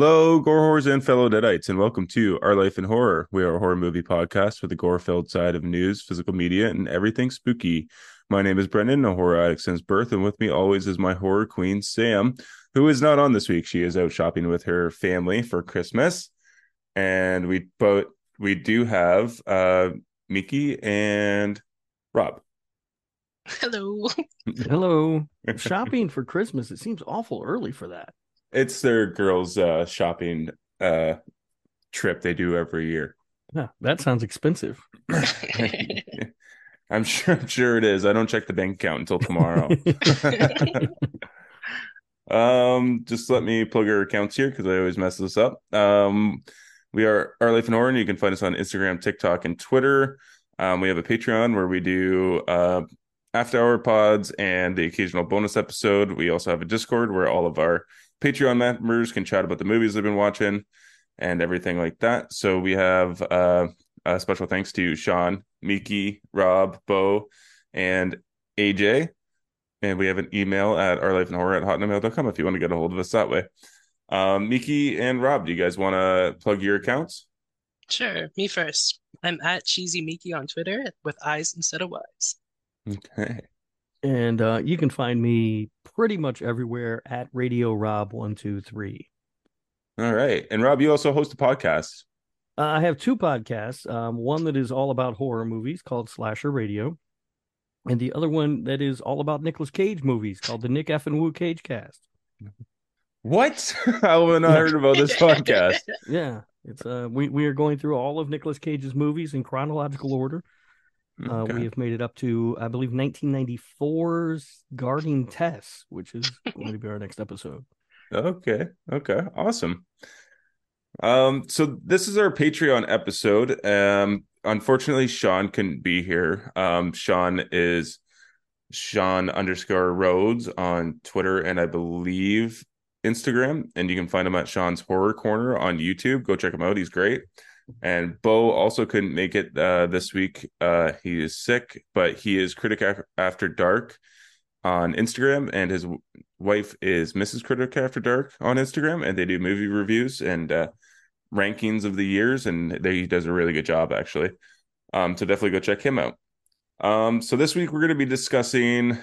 Hello, gore whores and fellow deadites, and welcome to Our Life in Horror. We are a horror movie podcast with a gore-filled side of news, physical media, and everything spooky. My name is Brendan, a horror addict since birth, and with me always is my horror queen, Sam, who is not on this week. She is out shopping with her family for Christmas, and we both we do have uh Meeki and Rob. Hello. Hello. Shopping for Christmas. It seems awful early for that. It's their girls' uh, shopping uh, trip they do every year. Yeah, that sounds expensive. I'm sure. I'm sure it is. I don't check the bank account until tomorrow. um, just let me plug our accounts here because I always mess this up. Um, we are Our Life in Horror. And you can find us on Instagram, TikTok, and Twitter. Um, we have a Patreon where we do uh, after hour pods and the occasional bonus episode. We also have a Discord where all of our Patreon members can chat about the movies they've been watching and everything like that. So we have uh, a special thanks to Sean, Meeki, Rob, Bo, and AJ. And we have an email at ourlifeinhorror at hotmail.com if you want to get a hold of us that way. Um, Meeki and Rob, do you guys want to plug your accounts? Sure, me first. I'm at Cheesy Meeki on Twitter with eyes instead of Y's. Okay. And uh, you can find me pretty much everywhere at Radio Rob one two three. All right. And Rob, you also host a podcast. Uh, I have two podcasts. Um, one that is all about horror movies called Slasher Radio, and the other one that is all about Nicolas Cage movies called the Nick F and Woo Cage Cast. What? I have not heard about this podcast. Yeah, it's uh we we are going through all of Nicolas Cage's movies in chronological order. Uh, we have made it up to, I believe, 1994's Guarding Tess, which is going to be our next episode. Okay. Okay. Awesome. Um, so this is our Patreon episode. Um, unfortunately, Sean couldn't be here. Um, Sean is Sean underscore Rhodes on Twitter and I believe Instagram, and you can find him at Sean's Horror Corner on YouTube. Go check him out. He's great. And Bo also couldn't make it uh, this week. Uh, he is sick, but he is Critic After Dark on Instagram, and his wife is Mrs. Critic After Dark on Instagram, and they do movie reviews and uh, rankings of the years, and they, he does a really good job actually. Um, so definitely go check him out. Um, so this week we're going to be discussing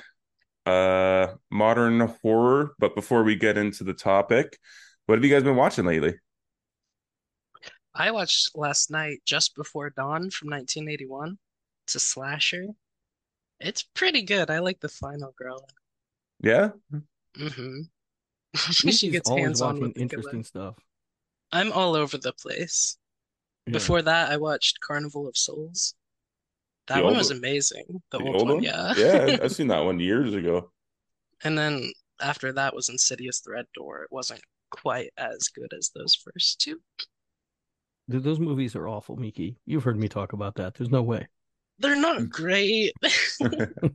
uh modern horror, but before we get into the topic, what have you guys been watching lately? I watched last night Just Before Dawn from 1981. It's a slasher. It's pretty good. I like the final girl. Yeah, Mm-hmm. Meeki's She gets always hands on watching with the interesting killer. stuff. I'm all over the place. Yeah. Before that, I watched Carnival of Souls. That The one old was one? amazing. The the old old one, one. yeah. yeah, I've seen that one years ago. And then after that was Insidious the Red Door. It wasn't quite as good as those first two. Th- Those movies are awful, Meeki. You've heard me talk about that. There's no way. They're Mm. not great.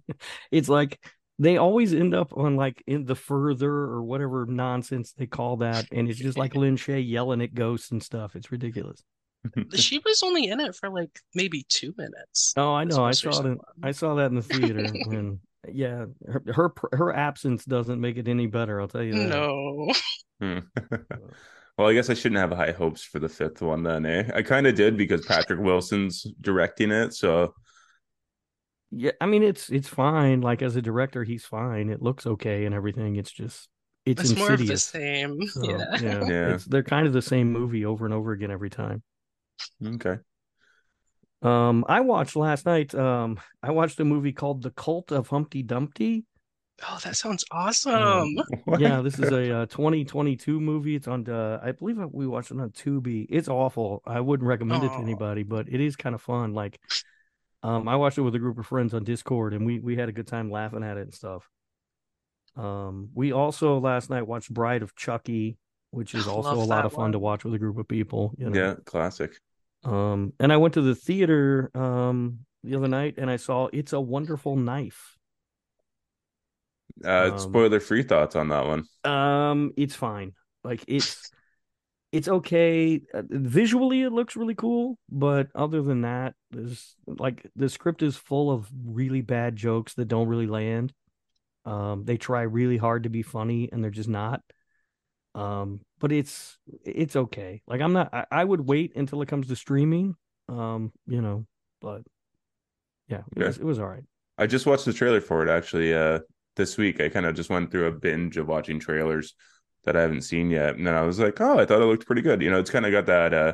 It's like they always end up on like in the further or whatever nonsense they call that, and it's just like Lin Shay yelling at ghosts and stuff. It's ridiculous. She was only in it for like maybe two minutes. Oh, I know. I saw recent it. In. I saw that in the theater, and yeah, her, her her absence doesn't make it any better. I'll tell you that. No. Well, I guess I shouldn't have high hopes for the fifth one then, eh? I kind of did because Patrick Wilson's directing it, so Yeah, I mean it's it's fine. Like as a director, he's fine. It looks okay and everything. It's just it's, It's more of the insidious. same. So, Yeah. yeah, Yeah. It's, they're kind of the same movie over and over again every time. okay. Um, I watched last night. Um, I watched a movie called The Cult of Humpty Dumpty. Oh, that sounds awesome. What? Yeah, this is a uh, 2022 movie. It's on, uh, I believe we watched it on Tubi. It's awful. I wouldn't recommend it to anybody, but it is kind of fun. Like, um, I watched it with a group of friends on Discord, and we we had a good time laughing at it and stuff. Um, we also last night watched Bride of Chucky, which is I also a lot of fun to watch with a group of people. You know? Yeah, classic. Um, and I went to the theater um the other night, and I saw It's a Wonderful Knife. Uh, Um, spoiler free thoughts on that one. Um, it's fine. Like it's it's okay. Uh, visually, it looks really cool, but other than that, there's like the script is full of really bad jokes that don't really land. Um, they try really hard to be funny, and they're just not. Um, but it's it's okay. Like I'm not. I, I would wait until it comes to streaming. Um, you know, but yeah, it, Okay. was, it was all right. I just watched the trailer for it actually uh this week. I kind of just went through a binge of watching trailers that I haven't seen yet. And then I was like, oh, I thought it looked pretty good. You know, it's kind of got that uh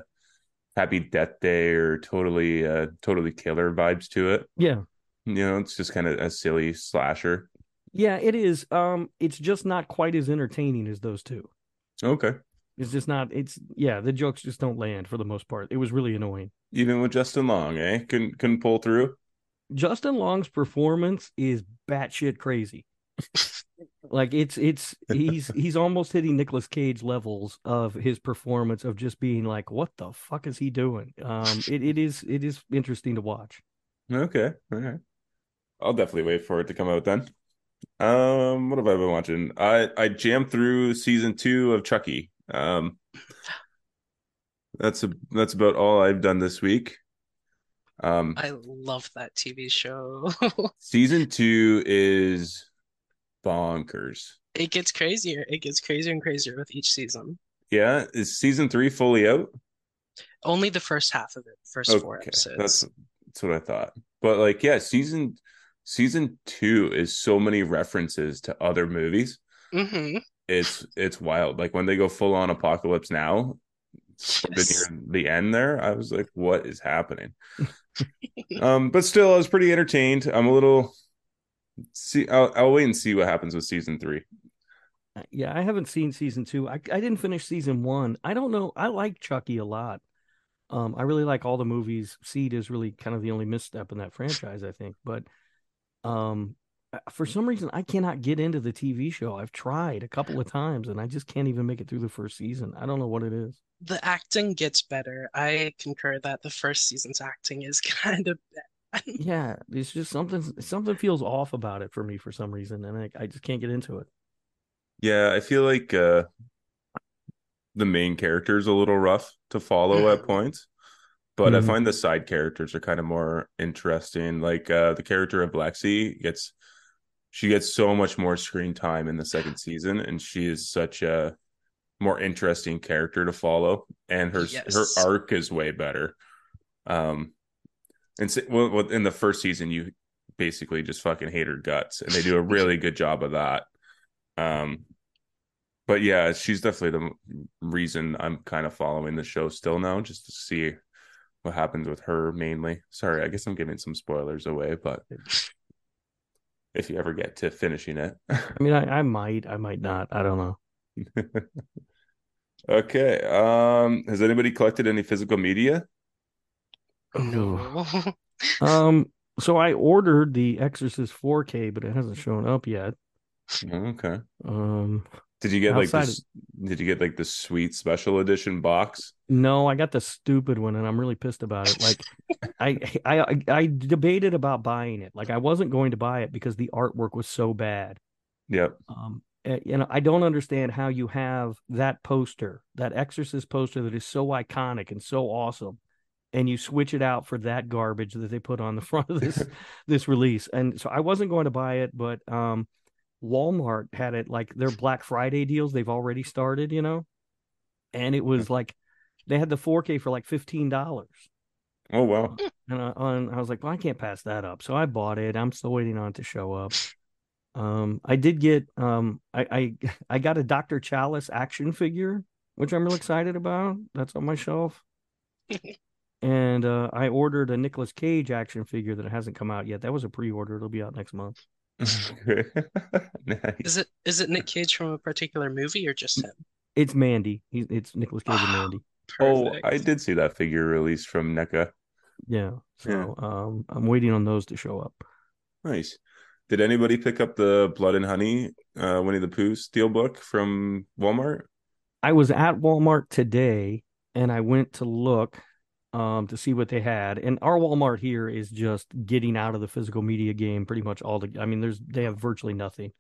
Happy Death Day or totally uh totally killer vibes to it. Yeah, You know, it's just kind of a silly slasher. yeah, it is. Um, it's just not quite as entertaining as those two. Okay. It's just not. It's yeah, the jokes just don't land for the most part. It was really annoying. Even with Justin Long, eh? Couldn't couldn't pull through. Justin Long's performance is batshit crazy. like it's it's he's he's almost hitting Nicolas Cage levels of his performance of just being like, what the fuck is he doing? Um, it, it is it is interesting to watch. Okay. All right. I'll definitely wait for it to come out then. Um, what have I been watching? I I jammed through season two of Chucky. Um, that's a that's about all I've done this week. Um, I love that TV show. season two is bonkers. It gets crazier. It gets crazier and crazier with each season. Yeah, is season three fully out? Only the first half of it, first four Okay, episodes. that's that's what I thought. But like, yeah, season season two is so many references to other movies. hmm it's it's wild. Like when they go full on apocalypse now, Yes. near the end there, I was like, what is happening? um, but still, I was pretty entertained. I'm a little see. I'll, I'll wait and see what happens with season three. Uh, Yeah, I haven't seen season two. I I didn't finish season one. I don't know. I like Chucky a lot. Um, I really like all the movies. Seed is really kind of the only misstep in that franchise, I think. But um, for some reason, I cannot get into the TV show. I've tried a couple of times, and I just can't even make it through the first season. I don't know what it is. The acting gets better. I concur that the first season's acting is kind of bad. Yeah, it's just something. Something feels off about it for me for some reason, and I, I just can't get into it. Yeah, I feel like uh, the main character is a little rough to follow at Mhm. points, but I Mhm. find the side characters are kind of more interesting. Like uh, the character of Lexi gets, she gets so much more screen time in the second season, and she is such a more interesting character to follow, and her Yes. her arc is way better. Um, and so, well, well, in the first season, you basically just fucking hate her guts, and they do a really good job of that. Um, but yeah, she's definitely the reason I'm kind of following the show still now, just to see what happens with her mainly. Sorry, I guess I'm giving some spoilers away, but if you ever get to finishing it. I mean, I, I might, I might not. I don't know. okay. Um, has anybody collected any physical media? No. Um, so I ordered the Exorcist 4K, but it hasn't shown up yet. Okay. Um, Did you get like this? Did you get like the sweet special edition box? no, I got the stupid one, and I'm really pissed about it. Like, I, I, I, debated about buying it. Like, I wasn't going to buy it because the artwork was so bad. Yep. Um, you know, I don't understand how you have that poster, that Exorcist poster that is so iconic and so awesome, and you switch it out for that garbage that they put on the front of this this release. And so I wasn't going to buy it, but um, Walmart had it like their Black Friday deals. They've already started, you know, and it was like they had the 4K for like fifteen dollars. Oh wow. And I, and I was like, well, I can't pass that up. So I bought it. I'm still waiting on it to show up. Um, I did get um, I, I I got a Dr. Chalice action figure, which I'm really excited about. That's on my shelf. and uh, I ordered a Nicolas Cage action figure that hasn't come out yet. That was a pre-order. It'll be out next month. nice. Is it is it Nick Cage from a particular movie or just him? It's Mandy. He's it's Nicolas Cage and Mandy. Oh, I did see that figure released from NECA. Yeah. So um, I'm waiting on those to show up. Nice. Did anybody pick up the Blood and Honey uh, Winnie the Pooh steelbook from Walmart? I was at Walmart today and I went to look um to see what they had. And our Walmart here is just getting out of the physical media game pretty much all the I mean there's they have virtually nothing.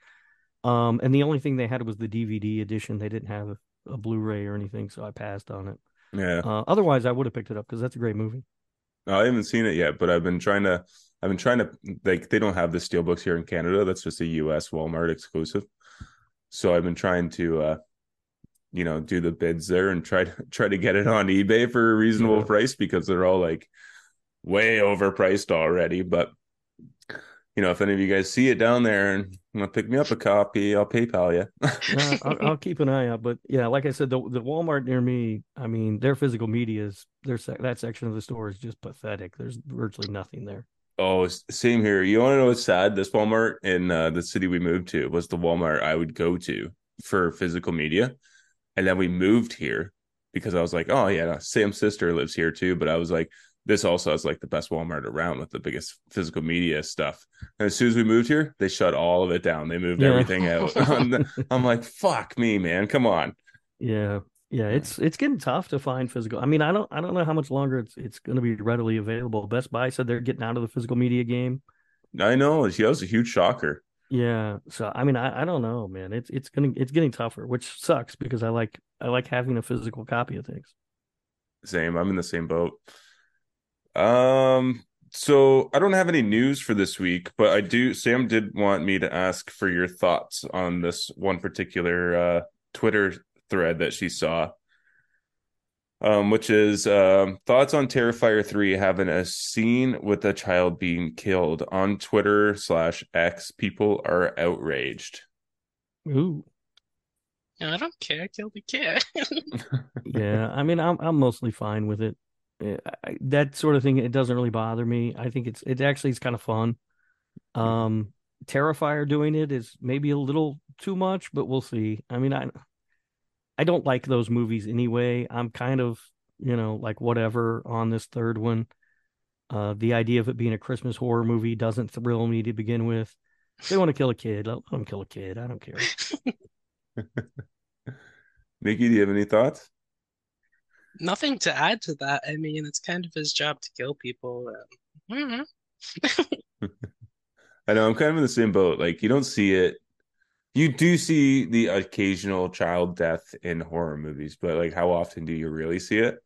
Um and the only thing they had was the DVD edition. They didn't have a, a Blu-ray or anything, so I passed on it. Yeah, Uh otherwise I would have picked it up because that's a great movie. I haven't seen it yet, but I've been trying to. I've been trying to like they don't have the steelbooks here in Canada. That's just a U.S. Walmart exclusive. So I've been trying to uh you know, do the bids there and try to try to get it on eBay for a reasonable Yeah. price because they're all like way overpriced already. But you know, if any of you guys see it down there and want to pick me up a copy, I'll PayPal you. Yeah, I'll, I'll keep an eye out. But yeah, like I said, the the Walmart near me, I mean, their physical media is their sec- that section of the store is just pathetic. There's virtually nothing there. Oh, same here. You want to know what's sad? This Walmart in uh, the city we moved to was the Walmart I would go to for physical media. And then we moved here because I was like, oh, yeah, no, Sam's sister lives here too. But I was like, this also has like the best Walmart around with the biggest physical media stuff. And as soon as we moved here, they shut all of it down. They moved Yeah. everything out. I'm like, fuck me, man. Come on. Yeah, yeah, it's it's getting tough to find physical. I mean, I don't I don't know how much longer it's it's going to be readily available. Best Buy said they're getting out of the physical media game. I know. That was a huge shocker. Yeah, so I mean, I, I don't know, man. It's it's gonna it's getting tougher, which sucks because I like I like having a physical copy of things. Same. I'm in the same boat. Um, so I don't have any news for this week, but I do. Sam did want me to ask for your thoughts on this one particular uh, Twitter thread that she saw, um, which is um, thoughts on Terrifier three having a scene with a child being killed on Twitter slash X. People are outraged. Ooh, I don't care. Kill the kid. yeah. I mean, I'm I'm mostly fine with it. Eh, I, that sort of thing, it doesn't really bother me. I think it's it actually is kind of fun. Um, Terrifier doing it is maybe a little too much, but we'll see. I mean, I I don't like those movies anyway. I'm kind of, you know, like whatever on this third one. Uh, the idea of it being a Christmas horror movie doesn't thrill me to begin with. If they want to kill a kid, let them kill a kid. I don't care. Meeki, do you have any thoughts? Nothing to add to that. I mean, it's kind of his job to kill people. Um, mhm. I know I'm kind of in the same boat. Like you don't see it. You do see the occasional child death in horror movies, but like how often do you really see it?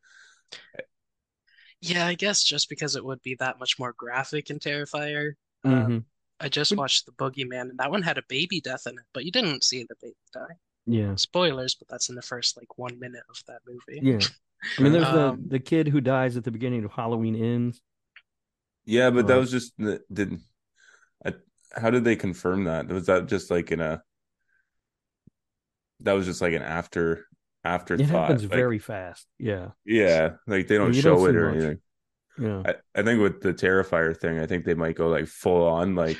Yeah, I guess just because it would be that much more graphic in Terrifier. Mhm. Uh, I just watched The Boogeyman, and that one had a baby death in it, but you didn't see the baby die. Yeah, Spoilers, but that's in the first like one minute of that movie. yeah. I mean, there's Um, the the kid who dies at the beginning of Halloween Ends. Yeah, but that was just did. I, how did they confirm that? Was that just like in a? That was just like an after afterthought. It happens like, very fast. Yeah, Yeah, like they don't you show don't it or much. anything. yeah. I, I think with the Terrifier thing, I think they might go like full on, like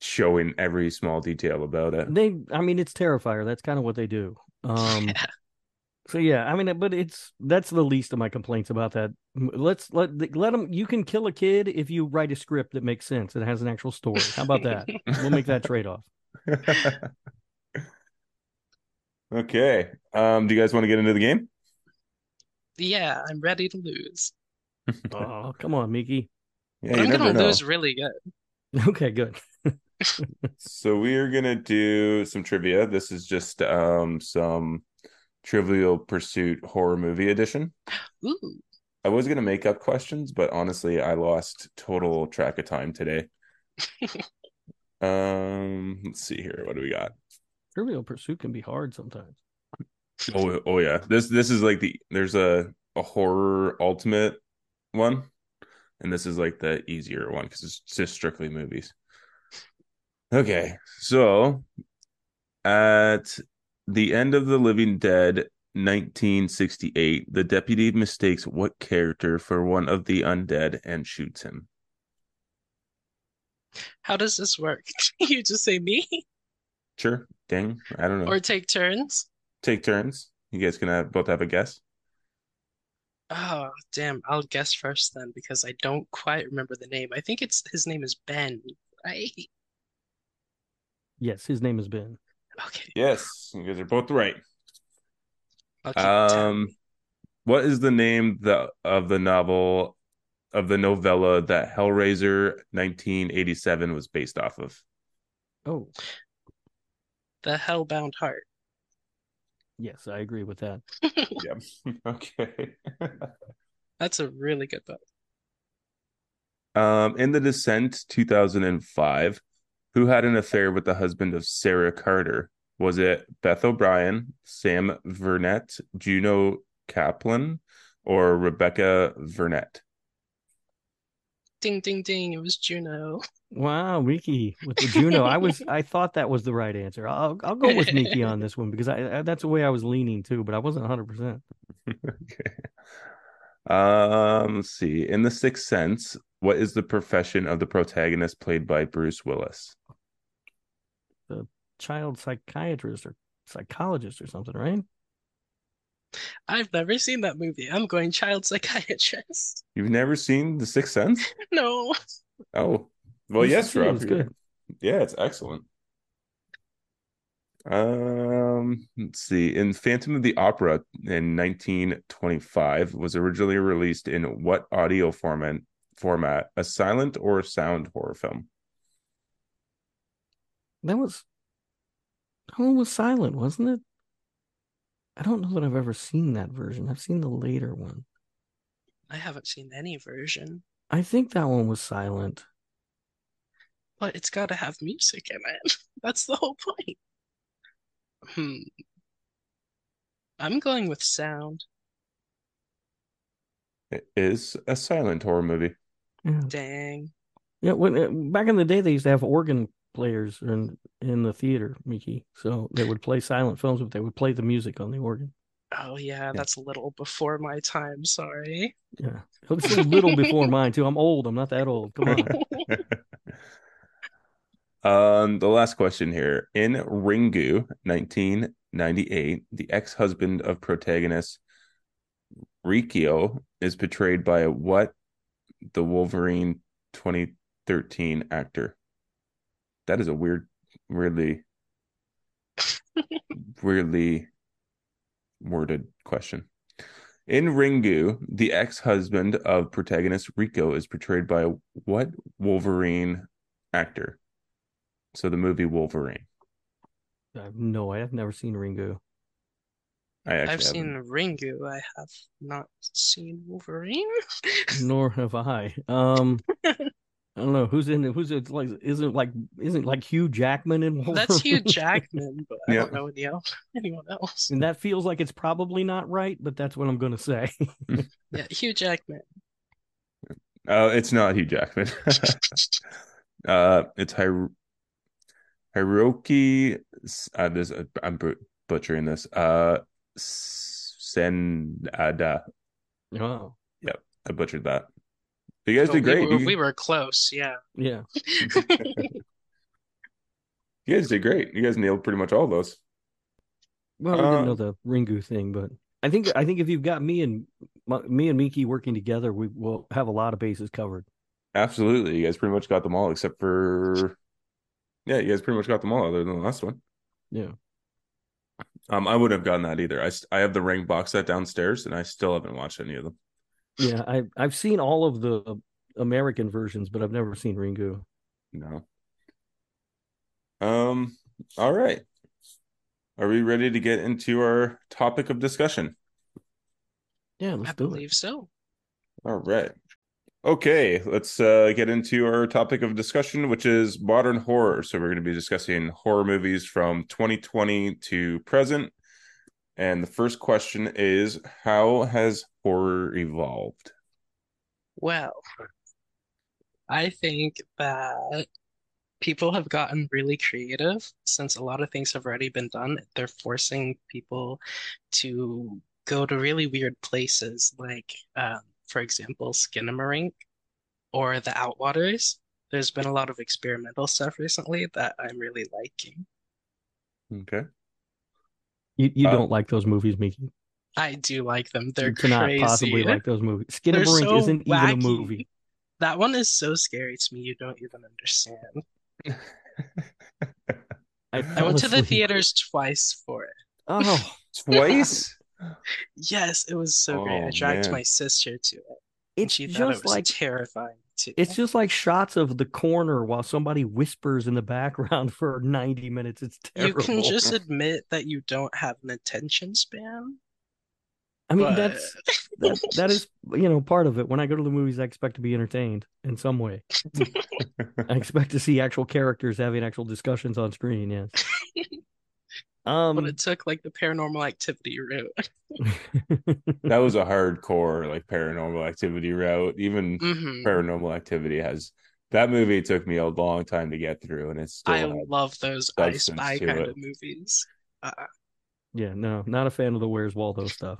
showing every small detail about it. They, I mean, it's Terrifier. That's kind of what they do. Um, Yeah. so yeah, I mean, but it's that's the least of my complaints about that. Let's let let them. You can kill a kid if you write a script that makes sense and has an actual story. How about that? we'll make that trade off. okay. Um, do you guys want to get into the game? Yeah, I'm ready to lose. Oh, come on, Meeki. Yeah, But I'm gonna know. lose really good. Okay, good. So we are gonna do some trivia. This is just um some Trivial Pursuit horror movie edition. Ooh. I was gonna make up questions, but honestly, I lost total track of time today. um, let's see here. What do we got? Trivial Pursuit can be hard sometimes. Oh, oh yeah. This this is like the there's a a horror ultimate one, and this is like the easier one because it's just strictly movies. Okay, so at the end of The Living Dead, 1968, the deputy mistakes what character for one of the undead and shoots him. How does this work? You just say me Sure, dang, I don't know. or take turns? Take turns. You guys can have, both have a guess. Oh, damn. I'll guess first then because I don't quite remember the name. I think it's his name is Ben, right? Yes, his name is Ben. Okay. Yes, you guys are both right. I'll keep. Um, what is the name the of the novel of the novella that Hellraiser 1987 was based off of? Oh, The Hellbound Heart. yes, I agree with that. Yeah. okay. That's a really good book. um, in The Descent 2005, who had an affair with the husband of Sarah Carter? Was it Beth O'Brien, Sam Vernet, Juno Kaplan, or Rebecca Vernet? Ding ding ding! It was Juno. Wow, Meeki with the Juno. I was I thought that was the right answer. I'll I'll go with Meeki on this one because I, I that's the way I was leaning too, but I wasn't 100. percent okay. Um, let's see. In The Sixth Sense, what is the profession of the protagonist played by Bruce Willis? The child psychiatrist or psychologist or something, right? I've never seen that movie. I'm going child psychiatrist. You've never seen The Sixth Sense? No. Oh, well, yes, see it. Rob. It's good. Yeah, it's excellent. Um, let's see. In Phantom of the Opera in 1925 was originally released in what audio format? Format, a silent or sound horror film? That was that one was silent, wasn't it? I don't know that I've ever seen that version. I've seen the later one. I haven't seen any version, I think that one was silent. but it's got to have music in it. That's the whole point. Hmm. I'm going with sound. It is a silent horror movie. Yeah, Dang. yeah. When uh, back in the day, they used to have organ players in in the theater, Meeki. So they would play silent films, but they would play the music on the organ. Oh yeah, that's a little before my time. Sorry. Yeah, it's a little before mine too. I'm old. I'm not that old. Come on. Um, the last question here. In Ringu, 1998, the ex-husband of protagonist Reiko is portrayed by what the Wolverine 2013 actor? That is a weird, weirdly, weirdly worded question. In Ringu, the ex-husband of protagonist Reiko is portrayed by what Wolverine actor? So the movie Wolverine. I have no, I have never seen Ringu. I I've seen haven't. Ringu. I have not seen Wolverine. Nor have I. Um, I don't know who's in it. Who's it like? Isn't like isn't like Hugh Jackman in Wolverine? That's Hugh Jackman, but I Yeah. don't know any else, anyone else. And that feels like it's probably not right, but that's what I'm going to say. Yeah, Hugh Jackman. Uh, it's not Hugh Jackman. uh, it's Hir- Hiroki. Uh, this I'm butchering this. Uh, Senada. oh, yep, I butchered that. But you guys Oh, did we great. were, You, we were close, yeah. yeah. you guys did great. You guys nailed pretty much all those. Well, we didn't know Uh, the Ringu thing, but I think I think if you've got me and me and Miki working together, we will have a lot of bases covered. Absolutely. You guys pretty much got them all except for yeah, you guys pretty much got them all other than the last one. Yeah. Um, I wouldn't have gotten that either. I I have the ring box set downstairs and I still haven't watched any of them. Yeah, I I've seen all of the American versions, but I've never seen Ringu. No. Um, all right. Are we ready to get into our topic of discussion? Yeah, I let's do it. believe so. All right. Okay, let's uh, get into our topic of discussion, which is modern horror. So, we're going to be discussing horror movies from 2020 to present. And the first question is How has horror evolved? Well, I think that people have gotten really creative since a lot of things have already been done. They're forcing people to go to really weird places, like, um, for example, Skinamarink or the Outwaters. There's been a lot of experimental stuff recently that I'm really liking. Okay. You you Uh, don't like those movies, Meeki. I do like them. They're You cannot crazy. possibly like those movies. They're Skinamarink so isn't even a movie. That one is so scary to me, you don't even understand. I, I fell went to the theaters twice for it. Oh, Twice? Yes, it was so great. I Oh, dragged man. my sister to it, and it's she thought it just was like terrifying too. It's just like shots of the corner while somebody whispers in the background for 90 minutes. It's terrible. You can just admit that you don't have an attention span. I mean, but- that's that, that is you know part of it. When I go to the movies, I expect to be entertained in some way. I expect to see actual characters having actual discussions on screen. Yes. Um, but it took like the paranormal activity route. That was a hardcore like paranormal activity route. Even hmm paranormal activity has that movie took me a long time to get through, and it still I had love those I substance Spy kind it. of movies. Uh, yeah, no, not a fan of the Where's Waldo stuff.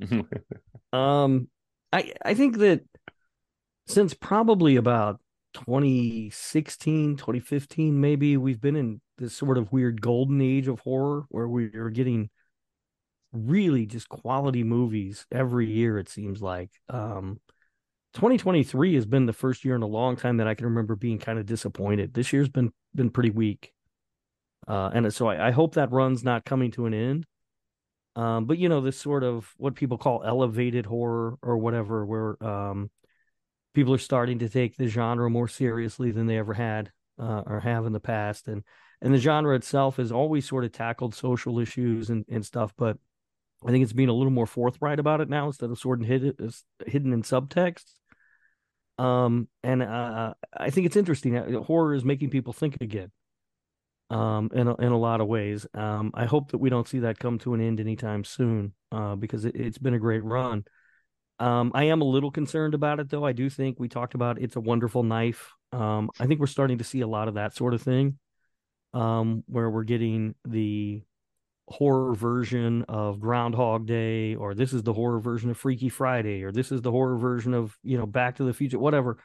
Um, I I think that since probably about 2016, 2015, maybe we've been in this sort of weird golden age of horror where we are getting really just quality movies every year, it seems like. Um, 2023 has been the first year in a long time that I can remember being kind of disappointed. This year's been been pretty weak. Uh, and so I, I hope that run's not coming to an end. Um, but you know, this sort of what people call elevated horror or whatever, where um, people are starting to take the genre more seriously than they ever had uh, or have in the past, and and the genre itself has always sort of tackled social issues and, and stuff, but I think it's being a little more forthright about it now instead of sort of hidden hidden in subtext. Um, and uh, I think it's interesting. Uh, Horror is making people think again um, in a, in a lot of ways. Um, I hope that we don't see that come to an end anytime soon, uh, because it, has been a great run. Um, I am a little concerned about it, though. I do think we talked about it's a wonderful knife. Um, I think we're starting to see a lot of that sort of thing, um, where we're getting the horror version of Groundhog Day, or this is the horror version of Freaky Friday, or this is the horror version of you know Back to the Future, whatever.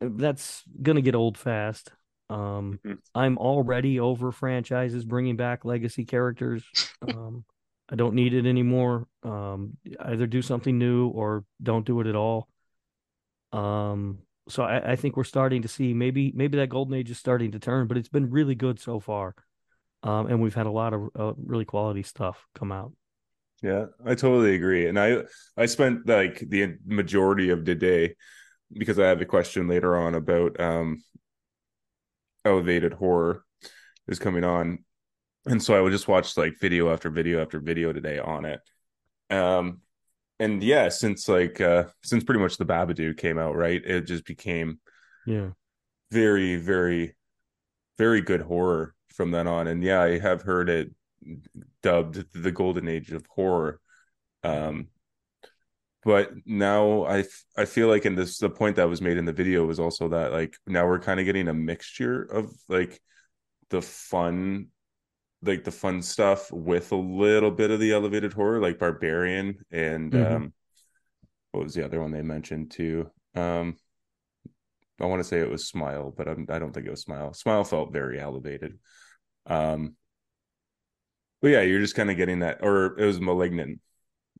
That's gonna get old fast. Um, mm-hmm. I'm already over franchises bringing back legacy characters. Um, I don't need it anymore. Um, either do something new or don't do it at all. Um, so I, I, think we're starting to see maybe maybe that golden age is starting to turn, but it's been really good so far. Um, and we've had a lot of uh, really quality stuff come out. Yeah, I totally agree. And I I spent like the majority of the day because I have a question later on about um elevated horror is coming on and so i would just watch like video after video after video today on it. Um and yeah since like uh since pretty much the babadook came out right it just became yeah. very very very good horror from then on. And yeah i have heard it dubbed the golden age of horror. Um but now I I feel like in this the point that was made in the video was also that like now we're kind of getting a mixture of like the fun like the fun stuff with a little bit of the elevated horror like barbarian and mm-hmm. um what was the other one they mentioned too um I want to say it was smile but I'm, I don't think it was smile smile felt very elevated um but yeah you're just kind of getting that or it was malignant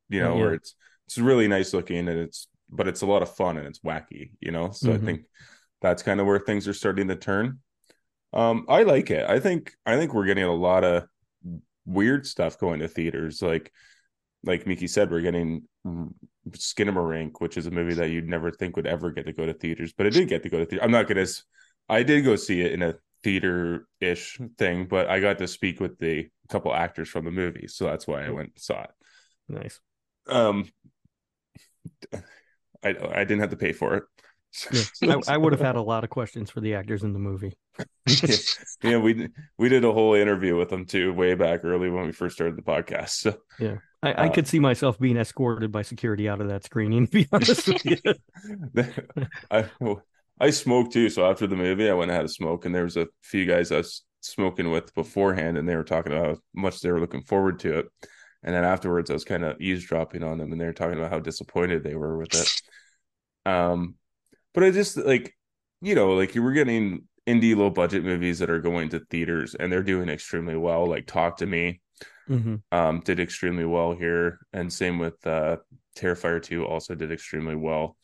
you know yeah. where it's it's really nice looking and it's but it's a lot of fun and it's wacky, you know. So mm-hmm. I think that's kind of where things are starting to turn. Um, I like it. I think I think we're getting a lot of weird stuff going to theaters. Like like Meeki said, we're getting Skinamarink, which is a movie that you'd never think would ever get to go to theaters, but it did get to go to theater. I'm not gonna. I did go see it in a theater ish thing, but I got to speak with the couple actors from the movie, so that's why I went and saw it. Nice. Um, I I didn't have to pay for it. Yeah, I, I, would have had a lot of questions for the actors in the movie. yeah, yeah, we we did a whole interview with them too, way back early when we first started the podcast. So yeah, I, I uh, could see myself being escorted by security out of that screening. To be honest with you, I I smoked too. So after the movie, I went and had a smoke, and there was a few guys I was smoking with beforehand, and they were talking about how much they were looking forward to it. And then afterwards, I was kind of eavesdropping on them, and they were talking about how disappointed they were with it. Um, but I just like, you know, like you were getting indie low budget movies that are going to theaters, and they're doing extremely well. Like Talk to Me, mm-hmm. um, did extremely well here, and same with uh, Terrifier Two, also did extremely well.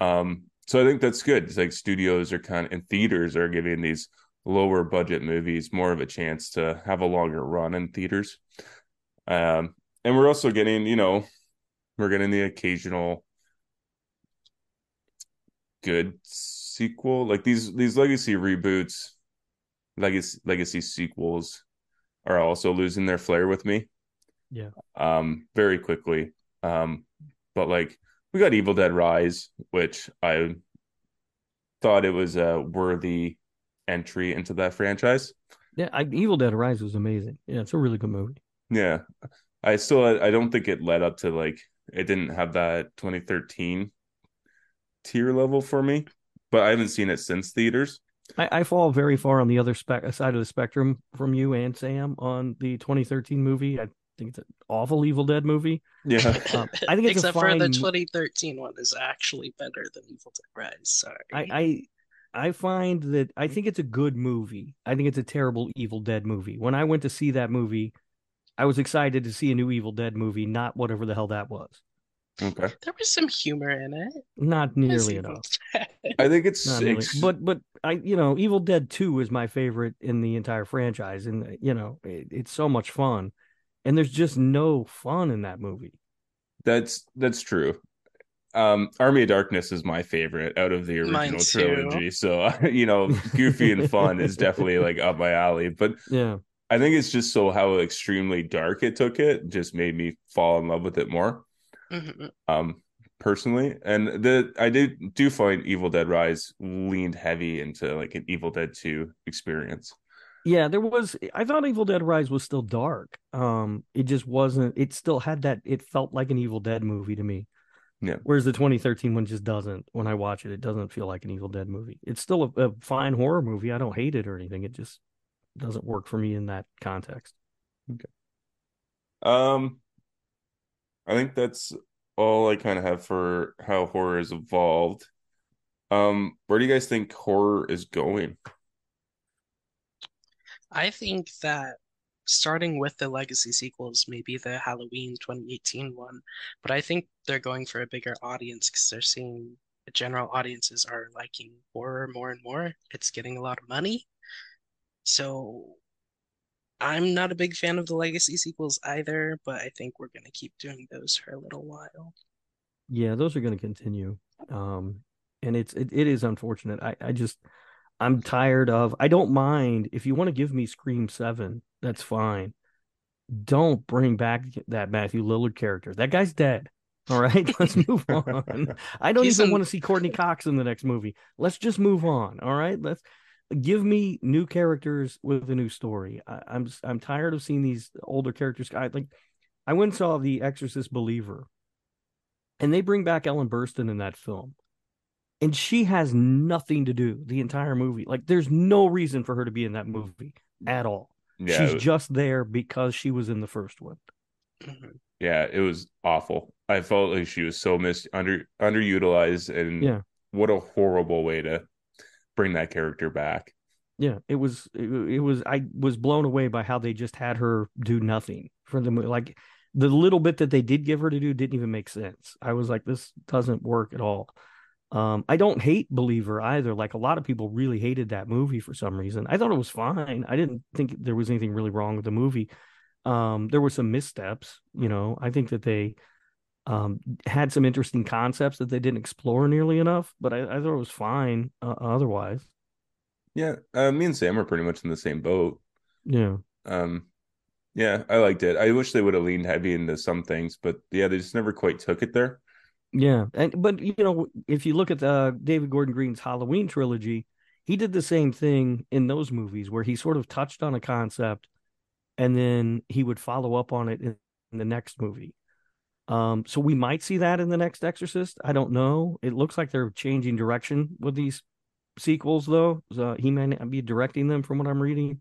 Um, so I think that's good. It's like studios are kind of and theaters are giving these lower budget movies more of a chance to have a longer run in theaters. Um, and we're also getting, you know, we're getting the occasional good sequel. Like these these legacy reboots, legacy legacy sequels are also losing their flair with me. Yeah. Um, very quickly. Um, but like we got Evil Dead Rise, which I thought it was a worthy entry into that franchise. Yeah, I, Evil Dead Rise was amazing. Yeah, it's a really good movie. Yeah, I still I don't think it led up to like it didn't have that 2013 tier level for me, but I haven't seen it since theaters. I, I fall very far on the other side of the spectrum from you and Sam on the 2013 movie. I think it's an awful Evil Dead movie. Yeah, Um, I think it's Except a fine, for the 2013 one is actually better than Evil Dead Rise. Sorry. I, I I find that I think it's a good movie. I think it's a terrible Evil Dead movie. When I went to see that movie, I was excited to see a new Evil Dead movie, not whatever the hell that was. Okay. There was some humor in it. Not nearly Evil enough. Dead. I think it's, Not nearly. But but I you know Evil Dead Two is my favorite in the entire franchise, and you know it, it's so much fun, and there's just no fun in that movie. that's that's true. Um, Army of Darkness is my favorite out of the original trilogy. So you know, goofy and fun is definitely like up my alley. But Yeah, I think it's just so how extremely dark it took it just made me fall in love with it more. Mhm. Um, personally, and the I did do find Evil Dead Rise leaned heavy into like an Evil Dead Two experience. yeah. There was I thought Evil Dead Rise was still dark. Um, it just wasn't. It still had that. It felt like an Evil Dead movie to me. Yeah. Whereas the 2013 one just doesn't. When I watch it, it doesn't feel like an Evil Dead movie. It's still a, a fine horror movie. I don't hate it or anything. It just doesn't work for me in that context. Okay. Um, I think that's all I kind of have for how horror has evolved. Um, where do you guys think horror is going? I think that starting with the legacy sequels, maybe the Halloween 2018 one, but I think they're going for a bigger audience because they're seeing the general audiences are liking horror more and more. It's getting a lot of money. So I'm not a big fan of the legacy sequels either, but I think we're going to keep doing those for a little while. Yeah, those are going to continue. Um, and it's it, it is unfortunate. I I just I'm tired of. I don't mind if you want to give me Scream Seven. That's fine. Don't bring back that Matthew Lillard character. That guy's dead. All right, let's move on. I don't He's even in- want to see Courteney Cox in the next movie. Let's just move on. All right, let's give me new characters with a new story. I, I'm I'm tired of seeing these older characters. I like. I went and saw The Exorcist Believer, and they bring back Ellen Burstyn in that film, and she has nothing to do the entire movie. Like, there's no reason for her to be in that movie at all. Yeah, She's it- just there because she was in the first one. Yeah, it was awful. I felt like she was so mis under underutilized, and Yeah. what a horrible way to bring that character back. Yeah, it was. It, was. I was blown away by how they just had her do nothing for the movie. Like the little bit that they did give her to do didn't even make sense. I was like, this doesn't work at all. Um, I don't hate Believer either. Like a lot of people really hated that movie for some reason. I thought it was fine. I didn't think there was anything really wrong with the movie. Um, there were some missteps. You know, I think that they um had some interesting concepts that they didn't explore nearly enough. But I, I thought it was fine uh, otherwise. Yeah, uh, me and Sam are pretty much in the same boat. Yeah. Um, yeah, I liked it. I wish they would have leaned heavy into some things, but yeah, they just never quite took it there. Yeah, and but you know, if you look at the David Gordon Green's Halloween trilogy, he did the same thing in those movies where he sort of touched on a concept and then he would follow up on it in, in the next movie. Um, so we might see that in the next Exorcist. I don't know. It looks like they're changing direction with these sequels, though. So he may not be directing them, from what I'm reading.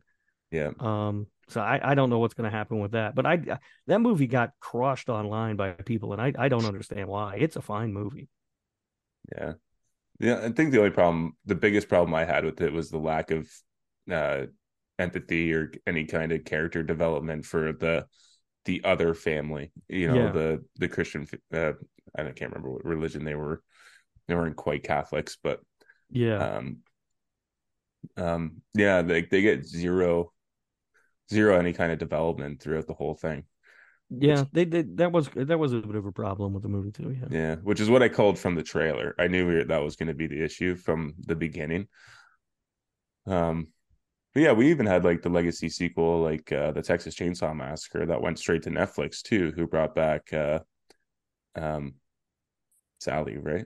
Yeah, Um, so I, I don't know what's going to happen with that. But I that movie got crushed online by people, and I I don't understand why. It's a fine movie. yeah, yeah. I think the only problem, the biggest problem I had with it was the lack of uh empathy or any kind of character development for the the other family. You know, Yeah. the the Christian. Uh, I can't remember what religion they were. They weren't quite Catholics, but Yeah. um um yeah they, they get zero zero any kind of development throughout the whole thing Yeah, they did. That was that was a bit of a problem with the movie too. Yeah, yeah which is what i called from the trailer i knew that was going to be the issue from the beginning um but yeah we even had like the legacy sequel like uh the texas chainsaw massacre that went straight to netflix too who brought back uh um sally right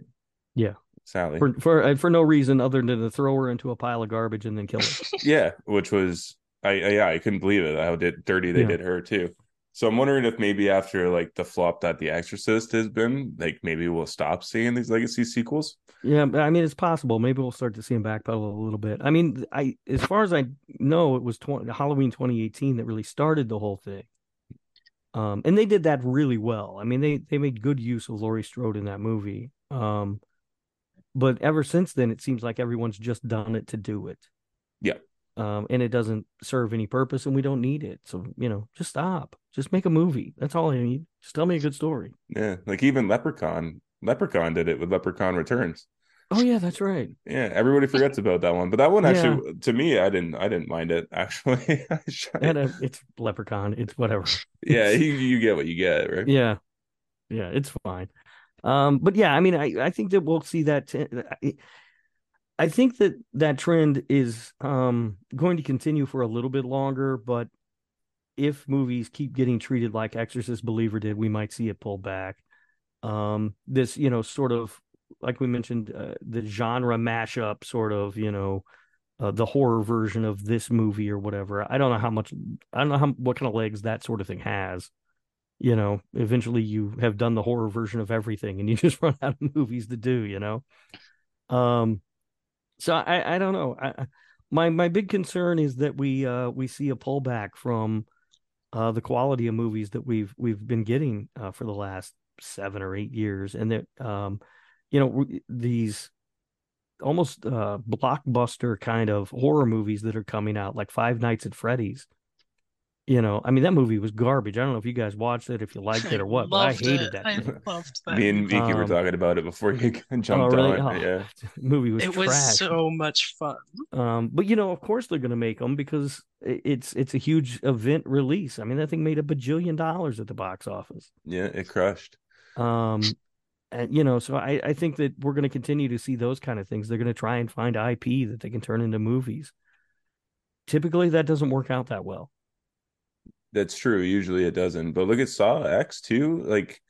Yeah. sally for for uh, for no reason other than to throw her into a pile of garbage and then kill her. yeah which was I, I yeah, I couldn't believe it how did dirty they Yeah. did her too. So I'm wondering if maybe after like the flop that The Exorcist has been, like maybe we'll stop seeing these legacy sequels. Yeah, I mean, it's possible. Maybe we'll start to see him backpedal a little bit. I mean, I as far as I know, it was 20, Halloween 2018 that really started the whole thing. Um, and they did that really well. I mean, they they made good use of Laurie Strode in that movie. Um, but ever since then, it seems like everyone's just done it to do it. Yeah. Um, and it doesn't serve any purpose, and we don't need it. So you know, just stop. Just make a movie. That's all I need. Just tell me a good story. Yeah, like even Leprechaun. Leprechaun did it with Leprechaun Returns. Oh yeah, that's right. Yeah, everybody forgets about that one, but that one actually, to me, I didn't, I didn't mind it actually. And uh, it's Leprechaun. It's whatever. yeah, you, you get what you get, right? Yeah, yeah, it's fine. Um, but yeah, I mean, I I think that we'll see that. T- I, think that that trend is um going to continue for a little bit longer, but if movies keep getting treated like Exorcist Believer did, we might see it pull back. Um, this, you know, sort of like we mentioned, uh, the genre mashup, sort of, you know, uh, the horror version of this movie or whatever. I don't know how much, I don't know how what kind of legs that sort of thing has. You know, eventually you have done the horror version of everything, and you just run out of movies to do. You know, um, so I I don't know. I, my my big concern is that we uh we see a pullback from uh the quality of movies that we've we've been getting uh, for the last seven or eight years, and that um you know these almost uh blockbuster kind of horror movies that are coming out like Five Nights at Freddy's. You know, I mean that movie was garbage. I don't know if you guys watched it, if you liked it or what, but I hated it. that. I movie. loved that. Me and Vicky were Um, talking about it before you jumped Oh, really? on. Oh, Yeah, movie was it was so much fun. Um, but you know, of course they're going to make them because it's it's a huge event release. I mean, that thing made a bajillion dollars at the box office. yeah, it crushed. Um, and you know, so I I think that we're going to continue to see those kind of things. They're going to try and find IP that they can turn into movies. Typically, that doesn't work out that well. That's true. Usually it doesn't. But look at Saw X too. Like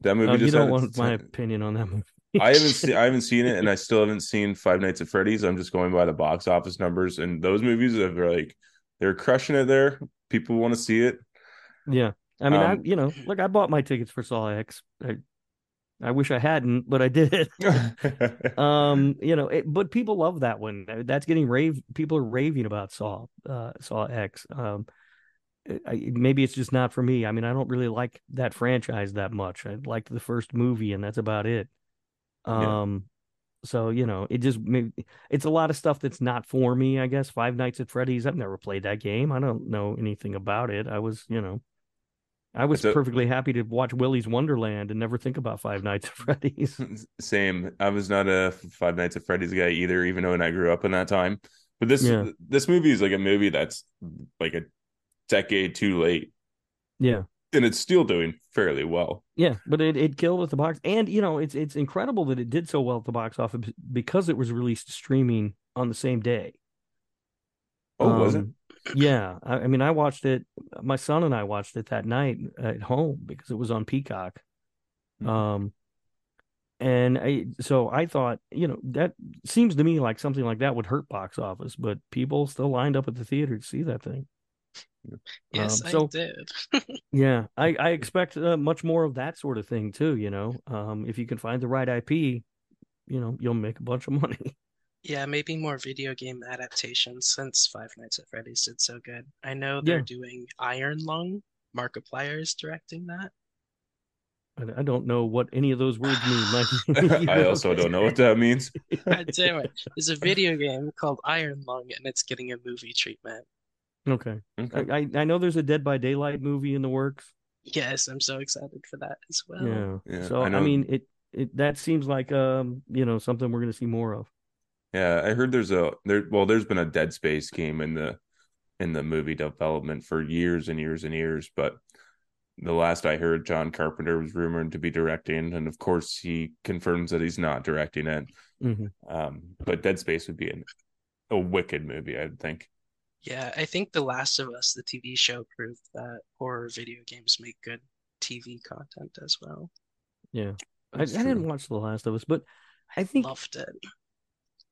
that movie Oh, you don't want my opinion on that movie. I haven't seen I haven't seen it, and I still haven't seen Five Nights at Freddy's. I'm just going by the box office numbers, and those movies are like they're crushing it. There, people want to see it. Yeah, I mean, I Um, you know, look, I bought my tickets for Saw X. I, I wish I hadn't, but I did. It. Um you know it, but people love that one that's getting rave people are raving about saw uh saw x um I, maybe it's just not for me i mean i don't really like that franchise that much i liked the first movie and that's about it Yeah. um so you know it just maybe it's a lot of stuff that's not for me i guess five nights at freddy's i've never played that game i don't know anything about it i was you know i was perfectly happy to watch willy's wonderland and never think about five nights at freddy's Same. I was not a Five Nights at Freddy's guy either, even though I grew up in that time. But this Yeah. this movie is like a movie that's like a decade too late, yeah and it's still doing fairly well. Yeah, but it, it killed at the box, and you know it's it's incredible that it did so well at the box office because it was released streaming on the same day. Oh, was it? Um, Yeah, I, I mean, I watched it. My son and I watched it that night at home because it was on Peacock. Mhm. Um, and I so I thought, you know, that seems to me like something like that would hurt box office, but people still lined up at the theater to see that thing. Yes, Um, I did. Yeah, I I expect uh, much more of that sort of thing too. You know, um, if you can find the right IP, you know, you'll make a bunch of money. Yeah, maybe more video game adaptations since Five Nights at Freddy's did so good. I know they're Yeah. doing Iron Lung. Markiplier is directing that. I, I don't know what any of those words mean. Like, I also don't know what that means. God damn it. There's a video game called Iron Lung and it's getting a movie treatment. Okay, Okay. I, I I know there's a Dead by Daylight movie in the works. Yes, I'm so excited for that as well. Yeah. Yeah, so I I, mean, it it that seems like um you know something we're gonna see more of. Yeah, I heard there's a there. Well, there's been a Dead Space game in the in the movie development for years and years and years, but the last I heard, John Carpenter was rumored to be directing, and of course, he confirms that he's not directing it. hmm Um, but Dead Space would be an, a wicked movie, I think. Yeah, I think The Last of Us, the TV show, proved that horror video games make good TV content as well. Yeah, I, I That's didn't true. watch The Last of Us, but I think Loved it.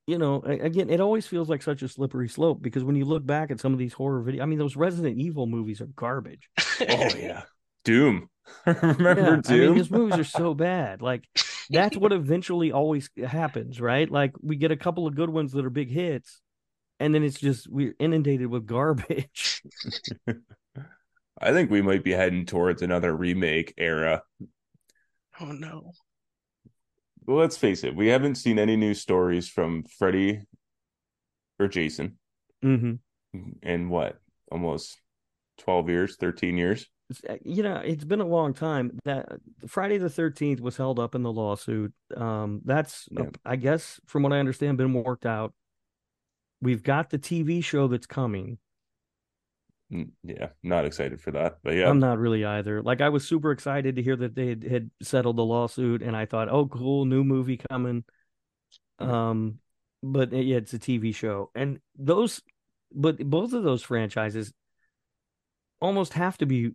you know, again, it always feels like such a slippery slope because when you look back at some of these horror videos, I mean, those Resident Evil movies are garbage. oh yeah, Doom. Remember yeah, Doom? I mean, his movies are so bad. Like that's what eventually always happens, right? Like we get a couple of good ones that are big hits, and then it's just we're inundated with garbage. I think we might be heading towards another remake era. Oh no. Well, let's face it, we haven't seen any new stories from Freddy or Jason hmm in what almost 12 years, 13 years. uh, You know, it's been a long time. That Friday the Thirteenth was held up in the lawsuit. Um, that's, Yeah. I guess, from what I understand, been worked out. We've got the TV show that's coming. Mm, Yeah, not excited for that. But yeah, I'm not really either. Like I was super excited to hear that they had, had settled the lawsuit, and I thought, oh, cool, new movie coming. Um, but uh, yeah, it's a TV show, and those, but both of those franchises almost have to be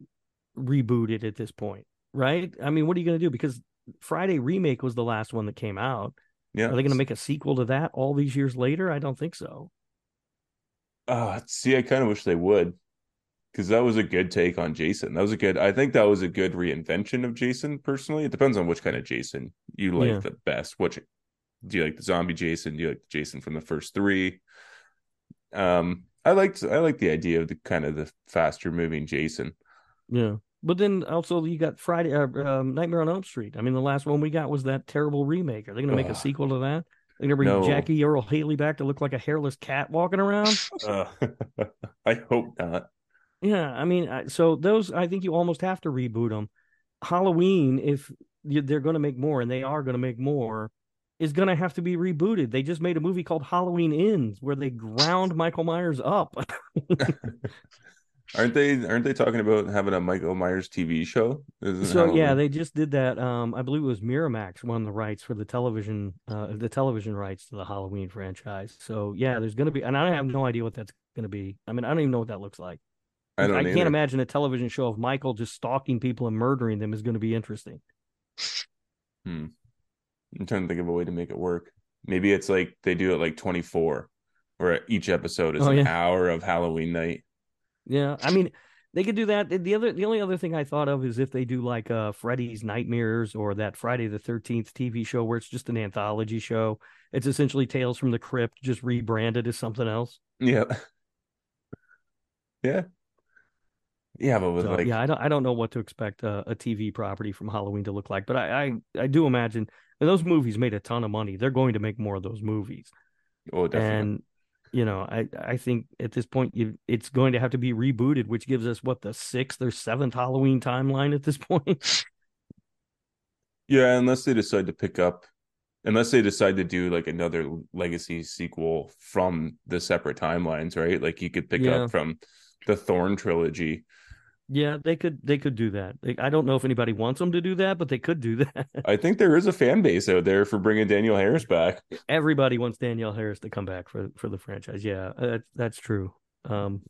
rebooted at this point, right? I mean, what are you going to do? Because Friday remake was the last one that came out. Yeah. Are they going to make a sequel to that all these years later? I don't think so. Uh, see, I kind of wish they would, because that was a good take on Jason. That was a good. I think that was a good reinvention of Jason. Personally, it depends on which kind of Jason you like Yeah. the best. Which do you like the zombie Jason? Do you like the Jason from the first three? Um, I liked I like the idea of the kind of the faster moving Jason. Yeah. But then also you got Friday, uh, um, Nightmare on Elm Street. I mean, the last one we got was that terrible remake. Are they going to make a sequel to that? Are They're going to bring No. Jackie Earle Haley back to look like a hairless cat walking around? Uh, I hope not. yeah. I mean, so those, I think you almost have to reboot them. Halloween, if they're going to make more, and they are going to make more, is going to have to be rebooted. They just made a movie called Halloween Ends where they ground Michael Myers up. Aren't they? Aren't they talking about having a Michael Myers TV show? Isn't So yeah, they just did that. Um, I believe it was Miramax won the rights for the television, uh, the television rights to the Halloween franchise. So yeah, there's going to be, and I have no idea what that's going to be. I mean, I don't even know what that looks like. I don't. I can't imagine a television show of Michael just stalking people and murdering them is going to be interesting. Hmm. I'm trying to think of a way to make it work. Maybe it's like they do it like 24, where each episode is Oh, an yeah. hour of Halloween night. Yeah, I mean, they could do that. The other, the only other thing I thought of is if they do like uh Freddy's Nightmares or that Friday the Thirteenth TV show where it's just an anthology show. It's essentially Tales from the Crypt, just rebranded as something else. Yeah. Yeah. Yeah, but with So, like yeah, I don't I don't know what to expect uh, a TV property from Halloween to look like, but I, I I do imagine and those movies made a ton of money. They're going to make more of those movies, oh definitely. and you know I I think at this point you it's going to have to be rebooted, which gives us what the sixth or seventh Halloween timeline at this point. Yeah, unless they decide to pick up unless they decide to do like another legacy sequel from the separate timelines, right? Like you could pick Yeah. up from the Thorn trilogy. Yeah, they could they could do that. They, I don't know if anybody wants them to do that, but they could do that. I think there is a fan base out there for bringing Danielle Harris back. Everybody wants Danielle Harris to come back for for the franchise. Yeah, uh, that's that's true. Um,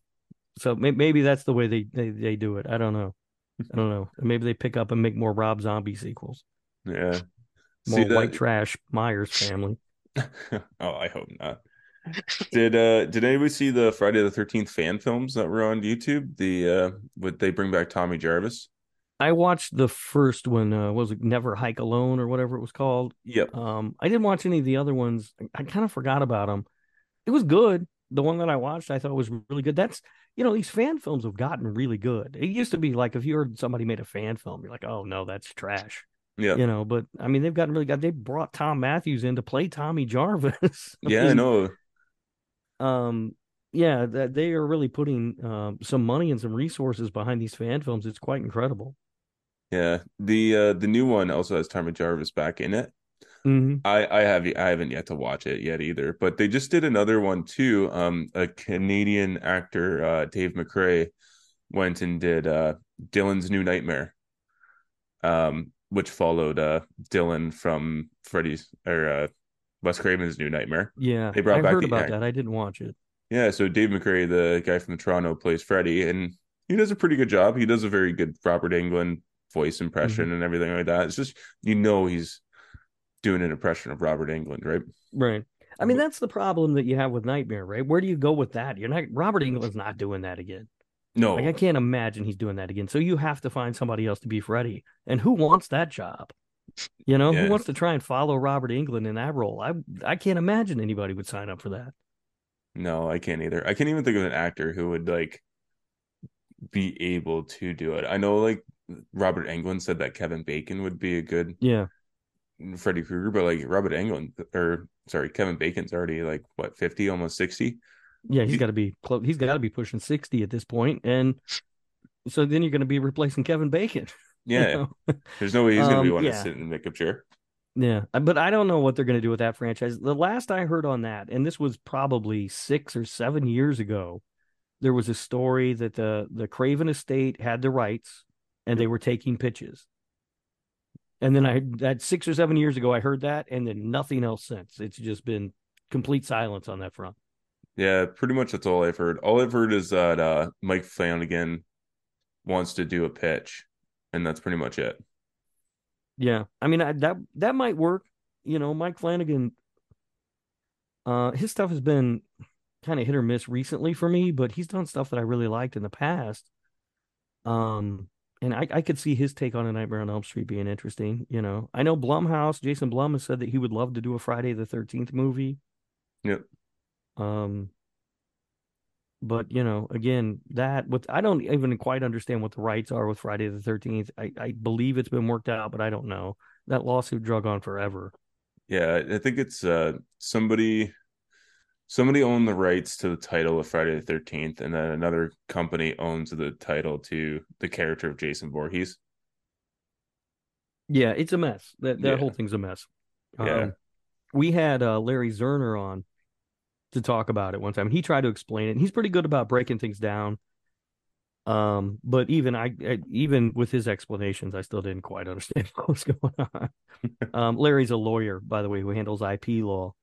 so may, maybe that's the way they, they they do it. I don't know. I don't know. Maybe they pick up and make more Rob Zombie sequels, Yeah. more See that- white trash Myers family. oh, I hope not. Did uh did anybody see the Friday the Thirteenth fan films that were on YouTube? The uh would they bring back Tommy Jarvis? I watched the first one. Uh, was it Never Hike Alone or whatever it was called? Yep. Um, I didn't watch any of the other ones. I, I kind of forgot about them. It was good. The one that I watched, I thought was really good. That's you know these fan films have gotten really good. It used to be like if you heard somebody made a fan film, you're like, oh no, that's trash. Yeah. You know, but I mean they've gotten really good. They brought Thom Mathews in to play Tommy Jarvis. I Yeah, I know. Um yeah that they are really putting um some money and some resources behind these fan films it's quite incredible Yeah. The uh the new one also has Tommy Jarvis back in it. mm-hmm. I I have I haven't yet to watch it yet either, but they just did another one too. Um, a Canadian actor, uh, Dave McRae, went and did uh Dylan's New Nightmare, um, which followed uh Dylan from Freddy's or uh Wes Craven's New Nightmare. yeah They brought i back heard about act- that i didn't watch it Yeah, so Dave McRae, the guy from Toronto, plays Freddy, and he does a pretty good job. He does a very good Robert Englund voice impression mm-hmm. and everything like that. It's just you know he's doing an impression of Robert Englund, right? right I mean, that's the problem that you have with Nightmare, right? Where do you go with that? You're not Robert Englund's not doing that again. No, Like I can't imagine he's doing that again. So you have to find somebody else to be Freddy. And who wants that job? You know, Yeah. who wants to try and follow Robert Englund in that role? I I can't imagine anybody would sign up for that. no, I can't either. I can't even think of an actor who would like be able to do it. I know like Robert Englund said that Kevin Bacon would be a good Yeah. Freddy Krueger, but like Robert Englund or sorry, Kevin Bacon's already like what, 50, almost 60? Yeah, he's He- got to be close. He's got to be pushing 60 at this point and so then you're going to be replacing Kevin Bacon. you Yeah. know? There's no way he's gonna be Um, one yeah. to sit in the makeup chair. Yeah, but I don't know what they're going to do with that franchise. The last I heard on that, and this was probably six or seven years ago, there was a story that the the Craven estate had the rights, and they were taking pitches. And then I that six or seven years ago, I heard that, and then nothing else since. It's just been complete silence on that front. Yeah, pretty much that's all I've heard. All I've heard is that uh Mike Flanagan wants to do a pitch, and that's pretty much it. Yeah, I mean I, that that might work. You know, Mike Flanagan. Uh, his stuff has been kind of hit or miss recently for me, but he's done stuff that I really liked in the past. Um, and I, I could see his take on a Nightmare on Elm Street being interesting. You know, I know Blumhouse, Jason Blum has said that he would love to do a Friday the Thirteenth movie. Yep. Um, but you know, again, that with I don't even quite understand what the rights are with Friday the Thirteenth. I, I believe it's been worked out, but I don't know. That lawsuit drug on forever. Yeah, I think it's uh somebody somebody owned the rights to the title of Friday the Thirteenth, and then another company owns the title to the character of Jason Voorhees. Yeah, it's a mess. That that Yeah. whole thing's a mess. Yeah. Um, we had uh, Larry Zerner on to talk about it one time. He tried to explain it. And he's pretty good about breaking things down. Um, but even I, I, even with his explanations, I still didn't quite understand what was going on. um, Larry's a lawyer, by the way, who handles IP law.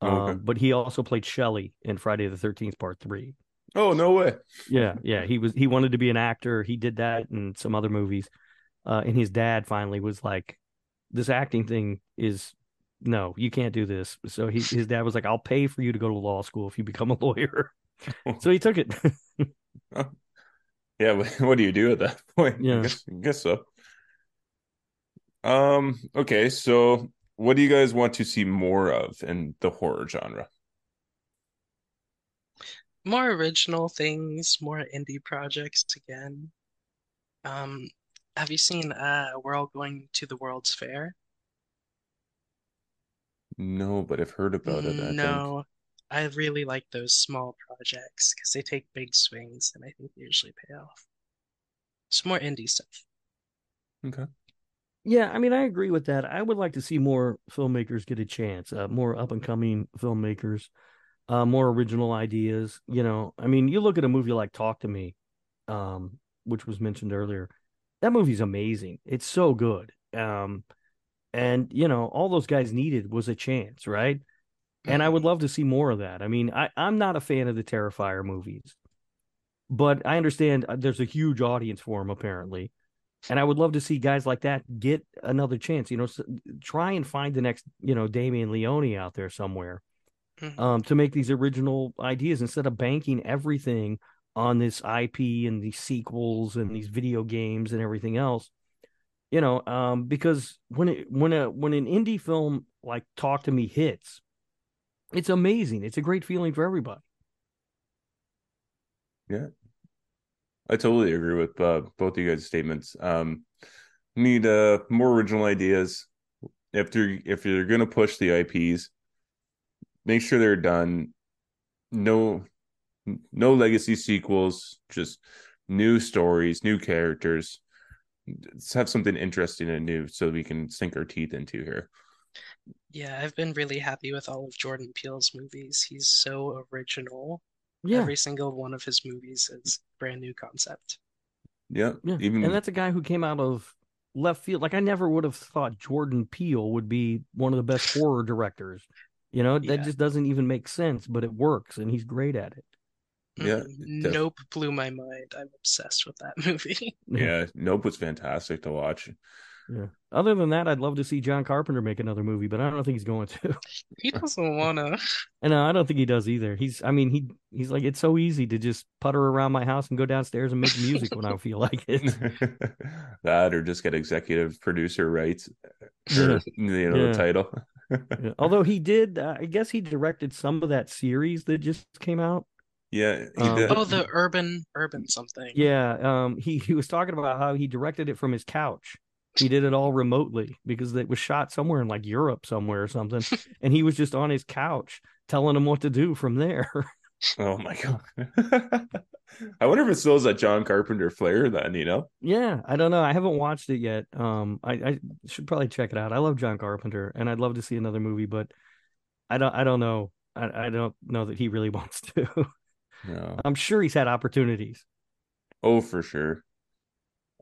Um, Oh, okay. but he also played Shelley in Friday the Thirteenth Part Three. Oh no way! Yeah, yeah. He was he wanted to be an actor. He did that in some other movies. Uh, and his dad finally was like, "This acting thing is no, you can't do this." So he his dad was like, "I'll pay for you to go to law school if you become a lawyer." so he took it. Yeah, what do you do at that point? Yeah. I guess, I guess so. Um. Okay, so what do you guys want to see more of in the horror genre? More original things, more indie projects again. Um, have you seen uh We're All Going to the World's Fair? No, but I've heard about it. I think. No, I really like those small projects because they take big swings and I think they usually pay off. Some more indie stuff. Okay. yeah, I mean, I agree with that. I would like to see more filmmakers get a chance, uh, more up and coming filmmakers, uh, more original ideas. You know, I mean, you look at a movie like Talk to Me, um, which was mentioned earlier. That movie's amazing. It's so good. Um, and you know, all those guys needed was a chance, right? And I would love to see more of that. I mean, I, I'm not a fan of the Terrifier movies, but I understand uh, there's a huge audience for them apparently, and I would love to see guys like that get another chance. You know, try and find the next, you know, Damien Leone out there somewhere Mhm. um, to make these original ideas instead of banking everything on this IP and these sequels and these video games and everything else. You know, um, because when it when a when an indie film like Talk to Me hits, it's amazing. It's a great feeling for everybody. Yeah. I totally agree with uh, both of you guys' statements. Um, need uh, more original ideas. If they're if you're gonna push the IPs, make sure they're done. No, no legacy sequels. Just new stories, new characters. Let's have something interesting and new so we can sink our teeth into here. Yeah, I've been really happy with all of Jordan Peele's movies. He's so original. Yeah, Every single one of his movies is brand new concept. Yeah, yeah. even And that's a guy who came out of left field. Like I never would have thought Jordan Peele would be one of the best horror directors. You know, that Yeah. just doesn't even make sense, but it works, and he's great at it. Yeah, Mhm. def- Nope blew my mind. I'm obsessed with that movie. yeah. Nope was fantastic to watch. Yeah. Other than that, I'd love to see John Carpenter make another movie, but I don't think he's going to. He doesn't wanna. And uh, I don't think he does either. He's, I mean, he he's like, it's so easy to just putter around my house and go downstairs and make music when I feel like it. that or just get executive producer rights or you know Yeah. the title. Yeah. Although he did, uh, I guess he directed some of that series that just came out. Yeah, he Um, did. Oh, the urban urban something. Yeah, um, he he was talking about how he directed it from his couch. He did it all remotely because it was shot somewhere in like Europe somewhere or something, and he was just on his couch telling him what to do from there. Oh my god. I wonder if it still has that John Carpenter flair then, you know? yeah, I don't know. I haven't watched it yet. Um, I, I should probably check it out. I love John Carpenter, and I'd love to see another movie, but I don't. I don't know. I, I don't know that he really wants to. No. I'm sure he's had opportunities. Oh, for sure.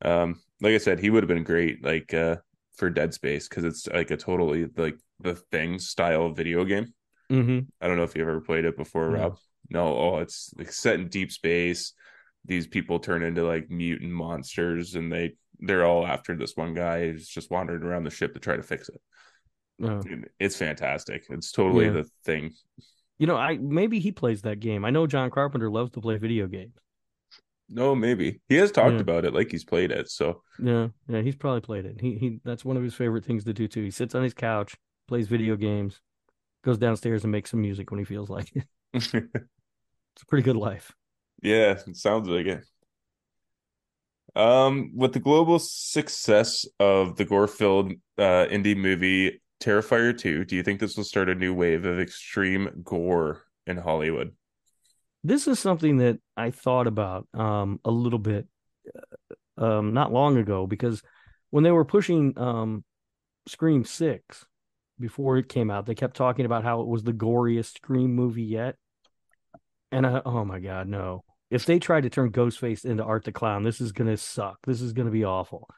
Um, like I said, he would have been great, like uh, for Dead Space, because it's like a totally like the thing style video game. hmm I don't know if you've ever played it before, No. Rob. No, oh, it's like set in deep space. These people turn into like mutant monsters, and they they're all after this one guy who's just wandering around the ship to try to fix it. Uh, It's fantastic. It's totally Yeah. the thing. You know, I maybe he plays that game. I know John Carpenter loves to play video games. No, maybe he has talked Yeah. about it, like he's played it. So Yeah, yeah, he's probably played it. He he that's one of his favorite things to do too. He sits on his couch, plays video games, goes downstairs and makes some music when he feels like it. It's a pretty good life. yeah, it sounds like it. Um, with the global success of the gore-filled uh, indie movie Terrifier 2, do you think this will start a new wave of extreme gore in Hollywood? This is something that I thought about um a little bit uh, um not long ago because when they were pushing um Scream 6 before it came out, they kept talking about how it was the goriest Scream movie yet. And I, oh my God, no. If they try to turn Ghostface into Art the Clown, this is gonna suck. This is gonna be awful.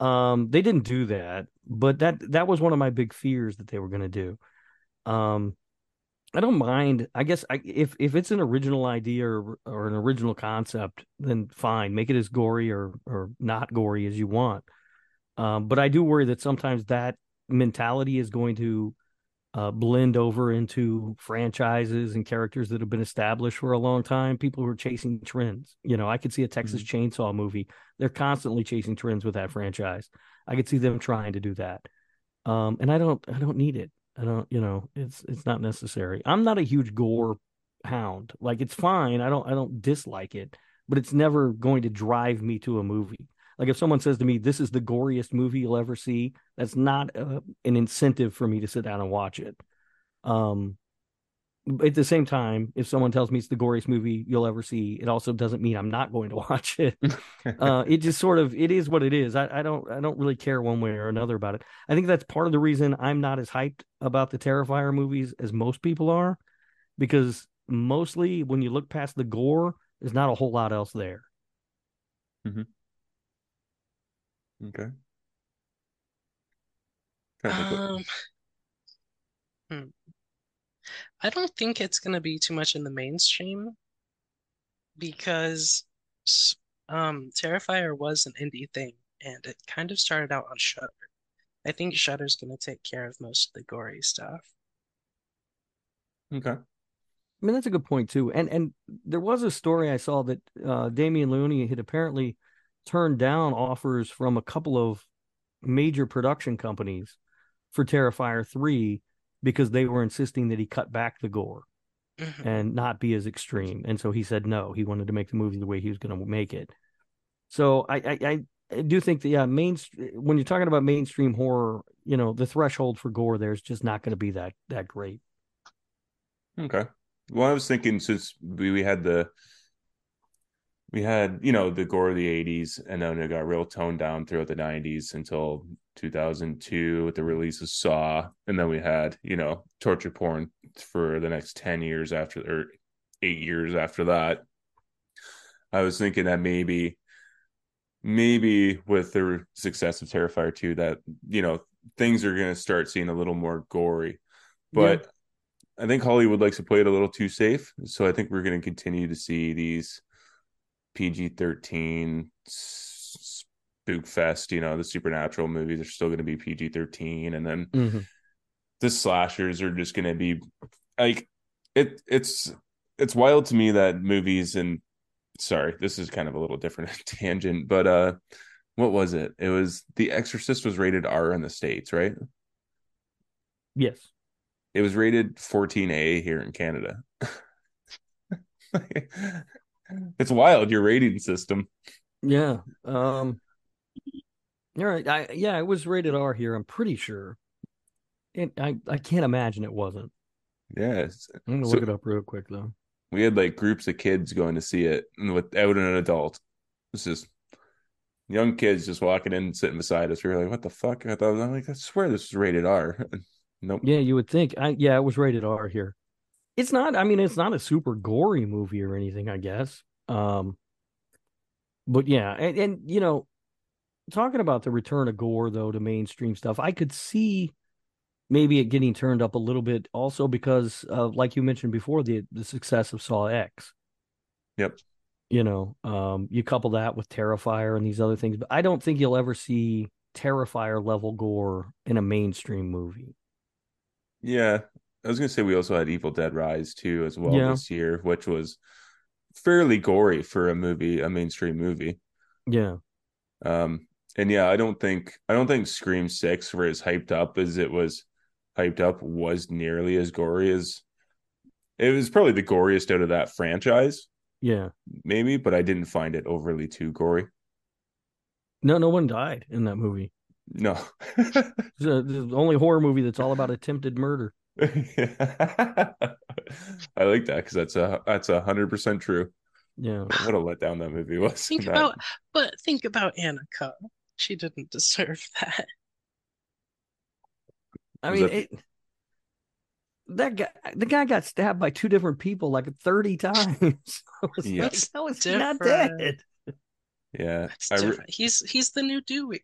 Um, they didn't do that, but that that was one of my big fears that they were gonna do. Um, I don't mind. I guess I, if if it's an original idea or or an original concept, then fine. Make it as gory or or not gory as you want. Um, but I do worry that sometimes that mentality is going to uh, blend over into franchises and characters that have been established for a long time. People who are chasing trends. You know, I could see a Texas Chainsaw movie. They're constantly chasing trends with that franchise. I could see them trying to do that. Um, and I don't, I don't need it. I don't, you know, it's it's not necessary. I'm not a huge gore hound. Like it's fine. I don't, I don't dislike it, but it's never going to drive me to a movie. Like if someone says to me, "This is the goriest movie you'll ever see," that's not uh, an incentive for me to sit down and watch it. Um, at the same time, if someone tells me it's the goriest movie you'll ever see, it also doesn't mean I'm not going to watch it. uh, it just sort of it is what it is. I, I don't I don't really care one way or another about it. I think that's part of the reason I'm not as hyped about the Terrifier movies as most people are, because mostly when you look past the gore, there's not a whole lot else there. Okay. Trying to think what- Um, hmm. I don't think it's gonna be too much in the mainstream because um Terrifier was an indie thing and it kind of started out on Shudder. I think Shudder's gonna take care of most of the gory stuff. okay. I mean, that's a good point too. And and there was a story I saw that uh, Damien Leone had apparently turned down offers from a couple of major production companies for Terrifier 3 because they were insisting that he cut back the gore Mhm. and not be as extreme. And so he said no. He wanted to make the movie the way he was going to make it. So I I, I I do think that yeah, main when you're talking about mainstream horror, you know, the threshold for gore there is just not going to be that that great. Okay. Well, I was thinking since we, we had the we had, you know, the gore of the 80s and then it got real toned down throughout the 90s until 2002 with the release of Saw and then we had, you know, torture porn for the next 10 years after or 8 years after that. I was thinking that maybe maybe with the success of Terrifier 2 that, you know, things are going to start seeing a little more gory. But I think Hollywood likes to play it a little too safe. So I think we're going to continue to see these PG 13 spook fest. You know, the supernatural movies are still going to be PG thirteen, and then Mhm. the slashers are just going to be like it. It's it's wild to me that movies and sorry, this is kind of a little different tangent, but uh, what was it? It was The Exorcist was rated R in the states, right? Yes. It was rated 14A here in Canada. it's wild your rating system. Yeah. Um. All right. I yeah, it was rated R here. I'm pretty sure. It, I I can't imagine it wasn't. Yes. I'm gonna So- look it up real quick though. We had like groups of kids going to see it and without an adult. It's just young kids just walking in, sitting beside us. We were like, "What the fuck?" I thought, I'm like, "I swear this is rated R." nope. Yeah, you would think. I yeah, it was rated R here. It's not. I mean, it's not a super gory movie or anything. I guess. Um. But yeah, and, and you know, talking about the return of gore though to mainstream stuff, I could see maybe it getting turned up a little bit also because of like you mentioned before the the success of Saw X. Yep. You know, um, you couple that with Terrifier and these other things, but I don't think you'll ever see Terrifier level gore in a mainstream movie. Yeah, I was gonna say we also had Evil Dead Rise too as well Yeah. this year, which was fairly gory for a movie, a mainstream movie. Yeah. Um, and yeah, I don't think I don't think Scream Six, were as hyped up as it was hyped up, was nearly as gory as it was. Probably the goriest out of that franchise, Yeah. maybe, but I didn't find it overly too gory. No, no one died in that movie. No. It's the, the only horror movie that's all about attempted murder. I like that because that's a that's a hundred percent true. Yeah. What a letdown that movie was. Think That- about, but think about Anika. She didn't deserve that. I Was mean, that- it, that guy, the guy got stabbed by two different people like 30 times. Yeah. like, how is he not dead? yeah, re- He's he's the new Dewey,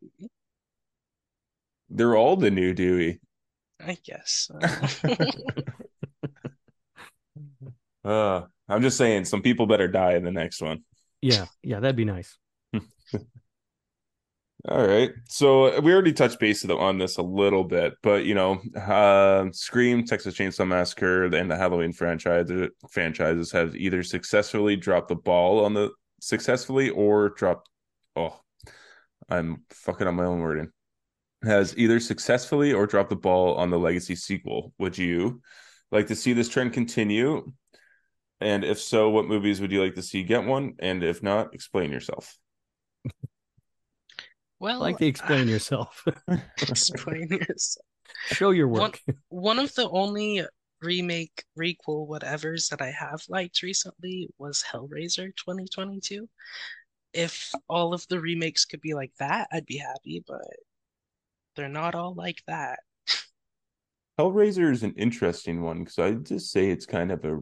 they're all the new Dewey. I guess. Uh, I'm just saying, some people better die in the next one. Yeah. Yeah. That'd be nice. All right. So we already touched base on this a little bit, but you know, uh, Scream, Texas Chainsaw Massacre, and the Halloween franchise franchises have either successfully dropped the ball on the successfully or dropped. Oh, I'm fucking on my own wording. Has either successfully or dropped the ball on the legacy sequel. Would you like to see this trend continue? And if so, what movies would you like to see get one? And if not, explain yourself. well, like to explain yourself. explain yourself. Show your One- work. One of the only remake, requel, whatevers that I have liked recently was Hellraiser 2022. If all of the remakes could be like that, I'd be happy, but they're not all like that. Hellraiser is an interesting one because I just say it's kind of a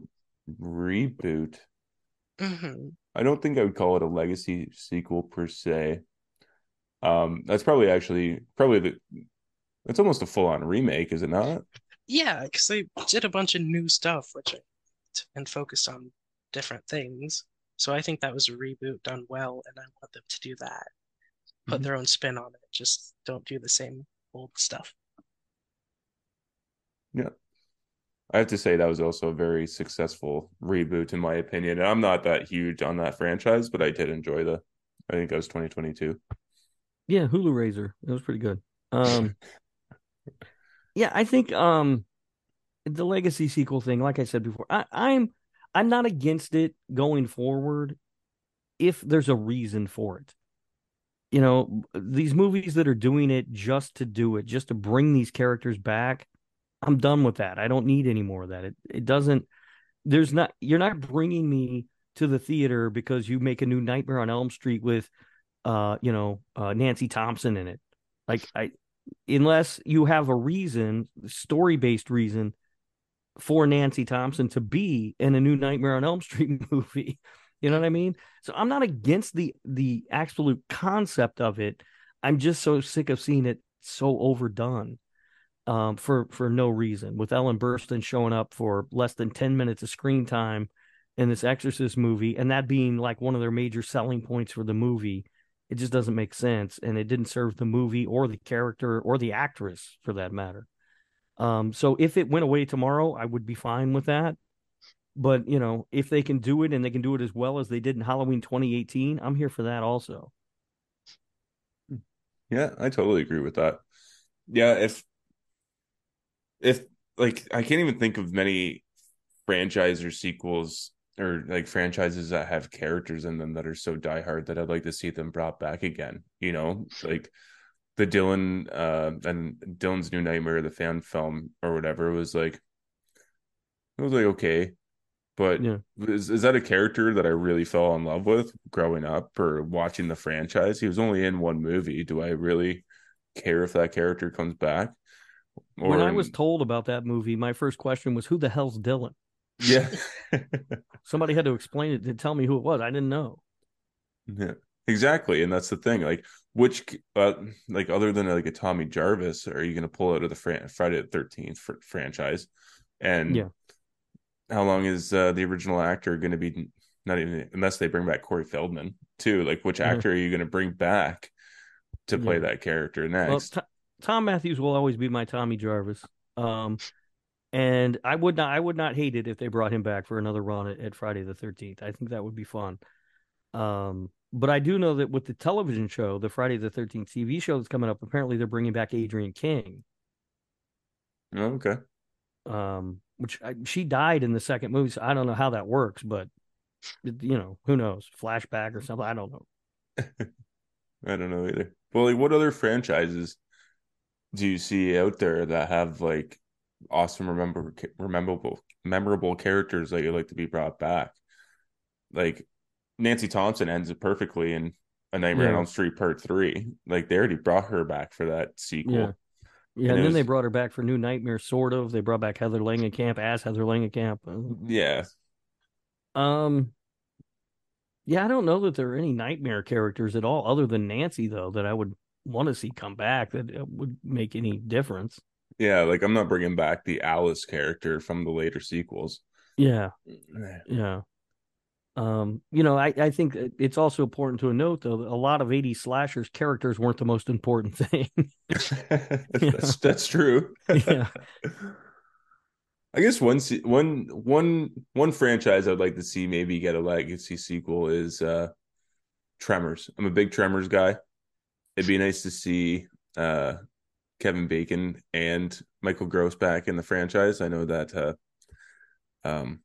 reboot. hmm I don't think I would call it a legacy sequel per se. Um, that's probably actually probably the it's almost a full on remake, is it not? Yeah, because they did a bunch of new stuff, which I and focused on different things. So I think that was a reboot done well, and I want them to do that. Put Mhm. their own spin on it. Just don't do the same old stuff. Yeah. I have to say that was also a very successful reboot in my opinion. And I'm not that huge on that franchise, but I did enjoy the I think that was 2022. Yeah. Hellraiser. It was pretty good. Um, yeah, I think um, the legacy sequel thing, like I said before, I, I'm I'm not against it going forward if there's a reason for it. You know, these movies that are doing it just to do it, just to bring these characters back, I'm done with that. I don't need any more of that. It it doesn't. There's not. You're not bringing me to the theater because you make a new Nightmare on Elm Street with, uh, you know, uh, Nancy Thompson in it. Like I, unless you have a reason, story based reason for Nancy Thompson to be in a new Nightmare on Elm Street movie. You know what I mean? So I'm not against the the absolute concept of it. I'm just so sick of seeing it so overdone um, for for no reason. With Ellen Burstyn showing up for less than ten minutes of screen time in this Exorcist movie, and that being like one of their major selling points for the movie, It just doesn't make sense, and it didn't serve the movie or the character or the actress for that matter. Um, so if it went away tomorrow, I would be fine with that. But you know, if they can do it and they can do it as well as they did in Halloween 2018, I'm here for that also. Yeah, I totally agree with that. Yeah, if if like I can't even think of many franchise or sequels or like franchises that have characters in them that are so diehard that I'd like to see them brought back again. You know, like the Dylan uh and Dylan's New Nightmare, the fan film or whatever was like it was like okay. But Yeah. is, is that a character that I really fell in love with growing up or watching the franchise? He was only in one movie. Do I really care if that character comes back? when I was told about that movie, my first question was, "Who the hell's Dylan?" yeah. Somebody had to explain it to tell me who it was. I didn't know. Yeah, exactly, and that's the thing. Like, which, uh, like, other than like a Tommy Jarvis, are you going to pull out of the fran- Friday the Thirteenth fr- franchise? And Yeah. How long is uh, the original actor going to be? Not even unless they bring back Corey Feldman too. Like, which Mhm. actor are you going to bring back to play Yeah. that character Well, next? T- Thom Mathews will always be my Tommy Jarvis. Um, and I would not, I would not hate it if they brought him back for another run at, at Friday the Thirteenth. I think that would be fun. Um, but I do know that with the television show, the Friday the Thirteenth TV show that's coming up, apparently they're bringing back Adrienne King. okay, Um, which I, she died in the second movie, so I don't know how that works, but you know, who knows? Flashback or something? I don't know. I don't know either. Well, like, what other franchises do you see out there that have like awesome, remember, memorable, memorable characters that you'd like to be brought back? Like Nancy Thompson ends it perfectly in A Nightmare on Elm Street Part Three. Like they already brought her back for that sequel. Yeah. Yeah, And and, then they brought her back for New Nightmare, sort of. They brought back Heather Langenkamp as Heather Langenkamp. Yeah, Um, yeah, I don't know that there are any nightmare characters at all, other than Nancy, though, that I would want to see come back that uh, would make any difference. yeah. Like I'm not bringing back the Alice character from the later sequels. Yeah, yeah. Um, you know, I, I think it's also important to note, though, that a lot of 80s slashers characters weren't the most important thing. that's, that's true. Yeah. I guess one one one one franchise I'd like to see maybe get a legacy sequel is uh Tremors. I'm a big Tremors guy. It'd be nice to see uh Kevin Bacon and Michael Gross back in the franchise. I know that uh um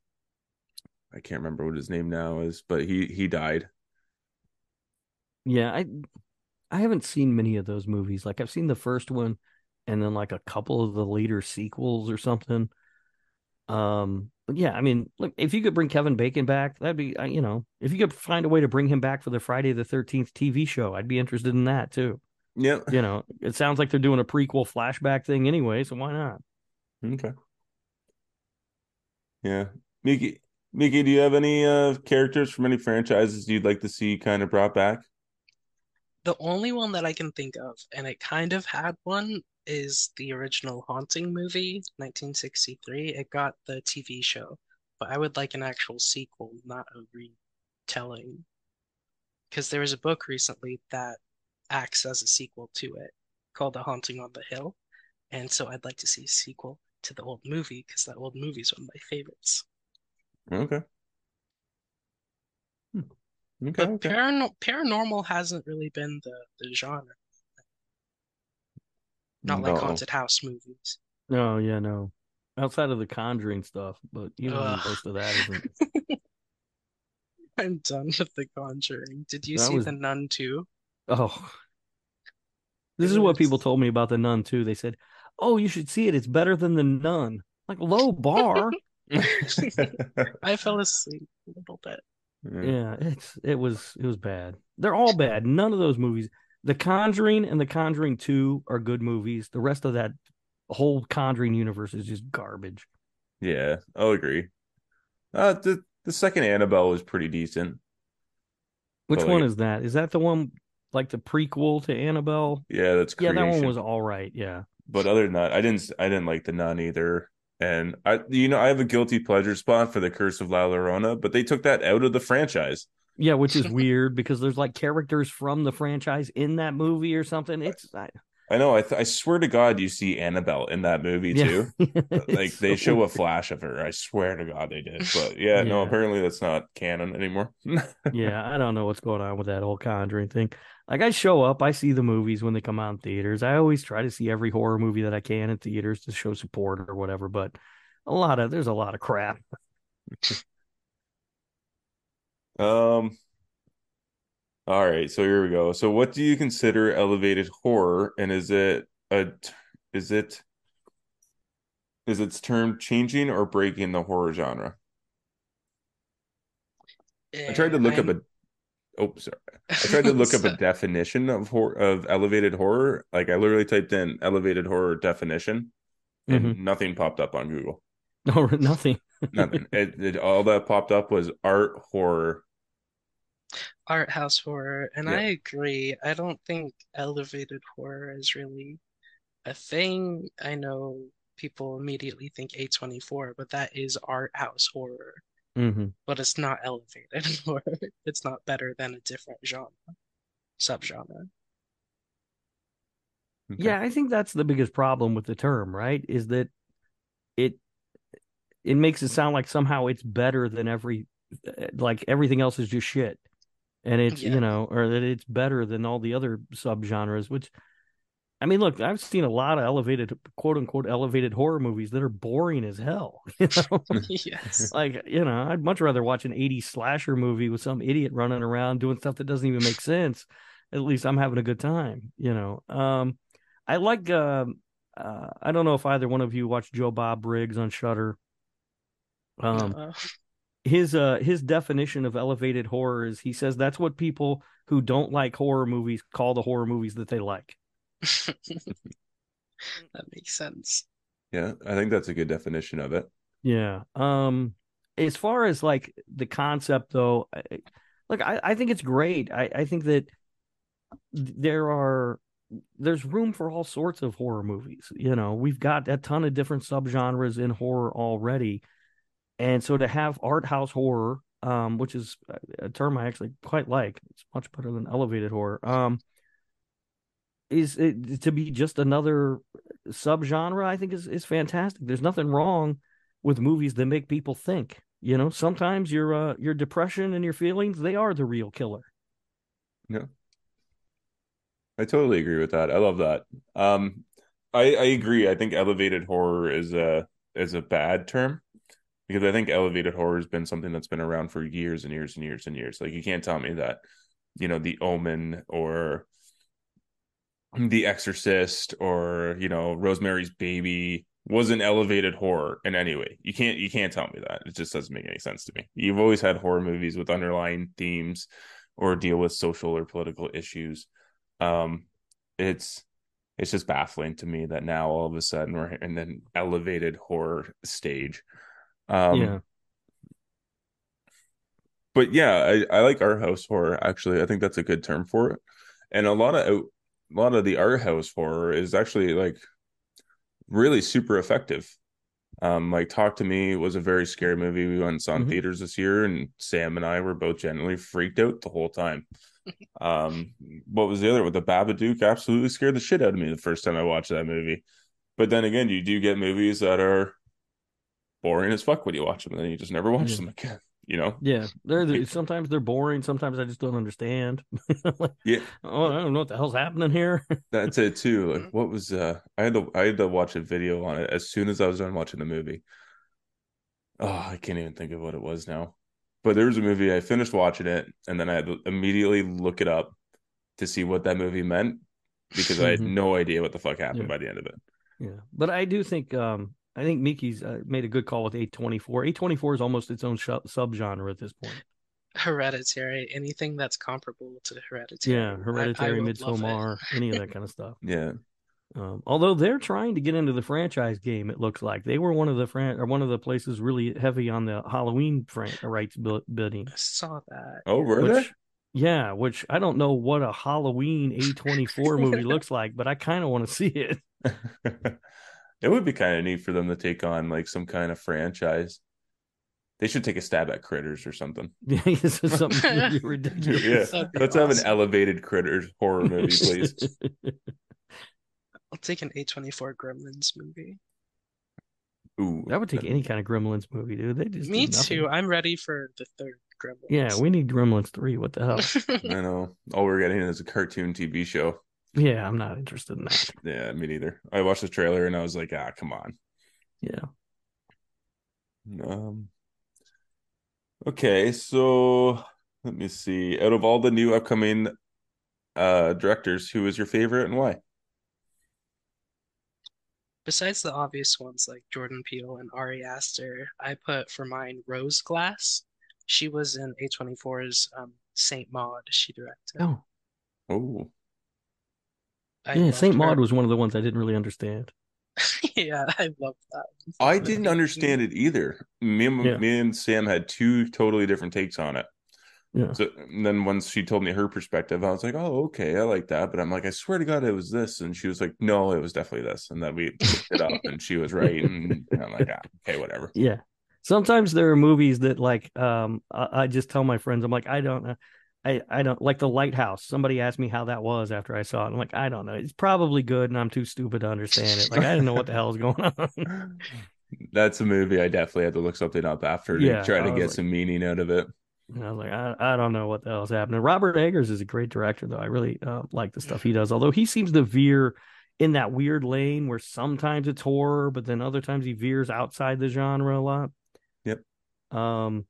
I can't remember what his name now is, but he he died. Yeah, I I haven't seen many of those movies. Like I've seen the first one and then like a couple of the later sequels or something. Um, but yeah, I mean, look, if you could bring Kevin Bacon back, that'd be you know, if you could find a way to bring him back for the Friday the 13th TV show, I'd be interested in that too. Yeah. You know, it sounds like they're doing a prequel flashback thing anyway, so why not? Okay. Yeah. Meeki Meeki, do you have any uh characters from any franchises you'd like to see kind of brought back? The only one that I can think of, and it kind of had one, is the original Haunting movie, 1963. It got the TV show, but I would like an actual sequel, not a retelling. Because there was a book recently that acts as a sequel to it called The Haunting on the Hill. And so I'd like to see a sequel to the old movie because that old movie is one of my favorites. Okay. Hmm. Okay, But okay. paran paranormal hasn't really been the, the genre, not like haunted house movies. No, yeah, no. Outside of the Conjuring stuff, but you know, Ugh. most of that isn't. I'm done with The Conjuring. Did you That see was- The Nun too? Oh, this It is what people told me about the Nun too. They said, "Oh, you should see it. It's better than the Nun." Like low bar. I fell asleep a little bit. Yeah. yeah, it's it was it was bad. They're all bad. None of those movies. The Conjuring and The Conjuring Two are good movies. The rest of that whole Conjuring universe is just garbage. Yeah, I'll agree. Uh the the second Annabelle was pretty decent. Which But, one like- is that? Is that the one like the prequel to Annabelle? Yeah, that's Yeah, that one was all right. Yeah. But other than that, I didn't I didn't like the nun either. And I you know, I have a guilty pleasure spot for the Curse of La Llorona, but they took that out of the franchise. Yeah, which is weird because there's like characters from the franchise in that movie or something. It's I, I know. I, th- I swear to God, you see Annabelle in that movie Yeah. too. like they show a flash of her. I swear to God, they did. But yeah, no. Apparently, that's not canon anymore. yeah, I don't know what's going on with that whole Conjuring thing. Like I show up, I see the movies when they come out in theaters. I always try to see every horror movie that I can in theaters to show support or whatever. But a lot of there's a lot of crap. Um. All right, so here we go. So, what do you consider elevated horror, and is it a is it is its term changing or breaking the horror genre? I eh, tried to look up a. Oh, sorry. I tried to look up a definition of horror of elevated horror. Like I literally typed in elevated horror definition, and mm-hmm. nothing popped up on Google. No, oh, nothing. Nothing. it, it all that popped up was art horror. Art house horror, and Yeah. I agree. I don't think elevated horror is really a thing. I know people immediately think A24, but that is art house horror. hmm But it's not elevated horror. It's not better than a different genre, subgenre. Okay. Yeah, I think that's the biggest problem with the term, right? Is that it it makes it sound like somehow it's better than every like everything else is just shit. And it's, Yeah. you know, or that it's better than all the other subgenres, which I mean, look, I've seen a lot of elevated quote unquote elevated horror movies that are boring as hell. You know? Yes. like, you know, I'd much rather watch an 80s slasher movie with some idiot running around doing stuff that doesn't even make sense. At least I'm having a good time, you know. Um I like um uh, I don't know if either one of you watched Joe Bob Briggs on Shudder. Um Uh, his uh his definition of elevated horror is he says that's what people who don't like horror movies call the horror movies that they like. that makes sense. Yeah, I think that's a good definition of it. Yeah. Um as far as like the concept though, I, look, I, I think it's great. I, I think that there are there's room for all sorts of horror movies. You know, we've got a ton of different subgenres in horror already. And so to have art house horror, um, which is a term I actually quite like, it's much better than elevated horror. Um, is it, to be just another subgenre, I think is is fantastic. There's nothing wrong with movies that make people think. You know, sometimes your uh, your depression and your feelings they are the real killer. Yeah. I totally agree with that. I love that. Um, I I agree. I think elevated horror is a is a bad term because I think elevated horror has been something that's been around for years and years and years and years. Like you can't tell me that, you know, The Omen or The Exorcist or you know Rosemary's Baby was an elevated horror in any way. You can't you can't tell me that. It just doesn't make any sense to me. You've always had horror movies with underlying themes or deal with social or political issues. Um, it's it's just baffling to me that now all of a sudden we're in an elevated horror stage. Um, yeah, but yeah, I, I like art house horror. Actually, I think that's a good term for it. And a lot of a lot of the art house horror is actually like really super effective. Um, like Talk to Me was a very scary movie. We went and saw in Mhm. theaters this year, and Sam and I were both genuinely freaked out the whole time. Um, what was the other with the Babadook? Absolutely scared the shit out of me the first time I watched that movie. But then again, you do get movies that are boring as fuck when you watch them, and then you just never watch Yeah. them again. You know? yeah. They're, sometimes they're boring. Sometimes I just don't understand. like, Yeah. oh, I don't know what the hell's happening here. That's it too. Like, what was uh? I had to I had to watch a video on it as soon as I was done watching the movie. Oh, I can't even think of what it was now. But there was a movie I finished watching it, and then I had to immediately look it up to see what that movie meant because I had no idea what the fuck happened Yeah. by the end of it. Yeah, but I do think um I think Meeki's uh, made a good call with eight twenty four. Eight twenty four is almost its own sh- subgenre at this point. Hereditary, anything that's comparable to Hereditary. Yeah, I- I Hereditary, would love. Midsommar, any of that kind of stuff. Yeah, Um, although they're trying to get into the franchise game, it looks like they were one of the fran- or one of the places really heavy on the Halloween fran- rights bu- bidding. I saw that. Oh, were Which, yeah, which I don't know what a Halloween A twenty four movie looks like, but I kind of want to see it. they? it would be kind of neat for them to take on like some kind of franchise. They should take a stab at critters or something. Yeah, this is something really ridiculous. Yeah, That'd let's have an elevated critters horror movie, please. I'll take an A24 Gremlins movie. Ooh, that would take any kind of Gremlins movie, dude. They just Me do too. I'm ready for the third Gremlins. Yeah, we need Gremlins three. What the hell? I know. All we're getting is a cartoon TV show. Yeah, I'm not interested in that. Yeah, me neither. I watched the trailer and I was like, ah, come on. Yeah. Um. Okay, so let me see. Out of all the new upcoming uh directors, who is your favorite and why? Besides the obvious ones like Jordan Peele and Ari Aster, I put for mine Rose Glass. She was in A24's um, Saint Maud. She directed. Oh, Oh, I yeah. Saint Maud her. was one of the ones I didn't really understand. Yeah, I love that. I didn't understand it either. Me and Yeah. me and Sam had two totally different takes on it. Yeah. So and then once she told me her perspective, I was like, "Oh, okay, I like that." But I'm like, "I swear to God, it was this," and she was like, "No, it was definitely this." And then we looked it up, and she was right. And I'm like, ah, "Okay, whatever." Yeah. Sometimes there are movies that like um I, I just tell my friends I'm like I don't know I I don't like the Lighthouse. Somebody asked me how that was after I saw it. I'm like I don't know. It's probably good and I'm too stupid to understand it. Like I didn't know what the hell is going on. That's a movie I definitely had to look something up after to Yeah, try to get like- some meaning out of it. I was like I I don't know what the hell is happening. Robert Eggers is a great director though. I really uh, like the stuff he does. Although he seems to veer in that weird lane where sometimes it's horror, but then other times he veers outside the genre a lot. Yep. Um,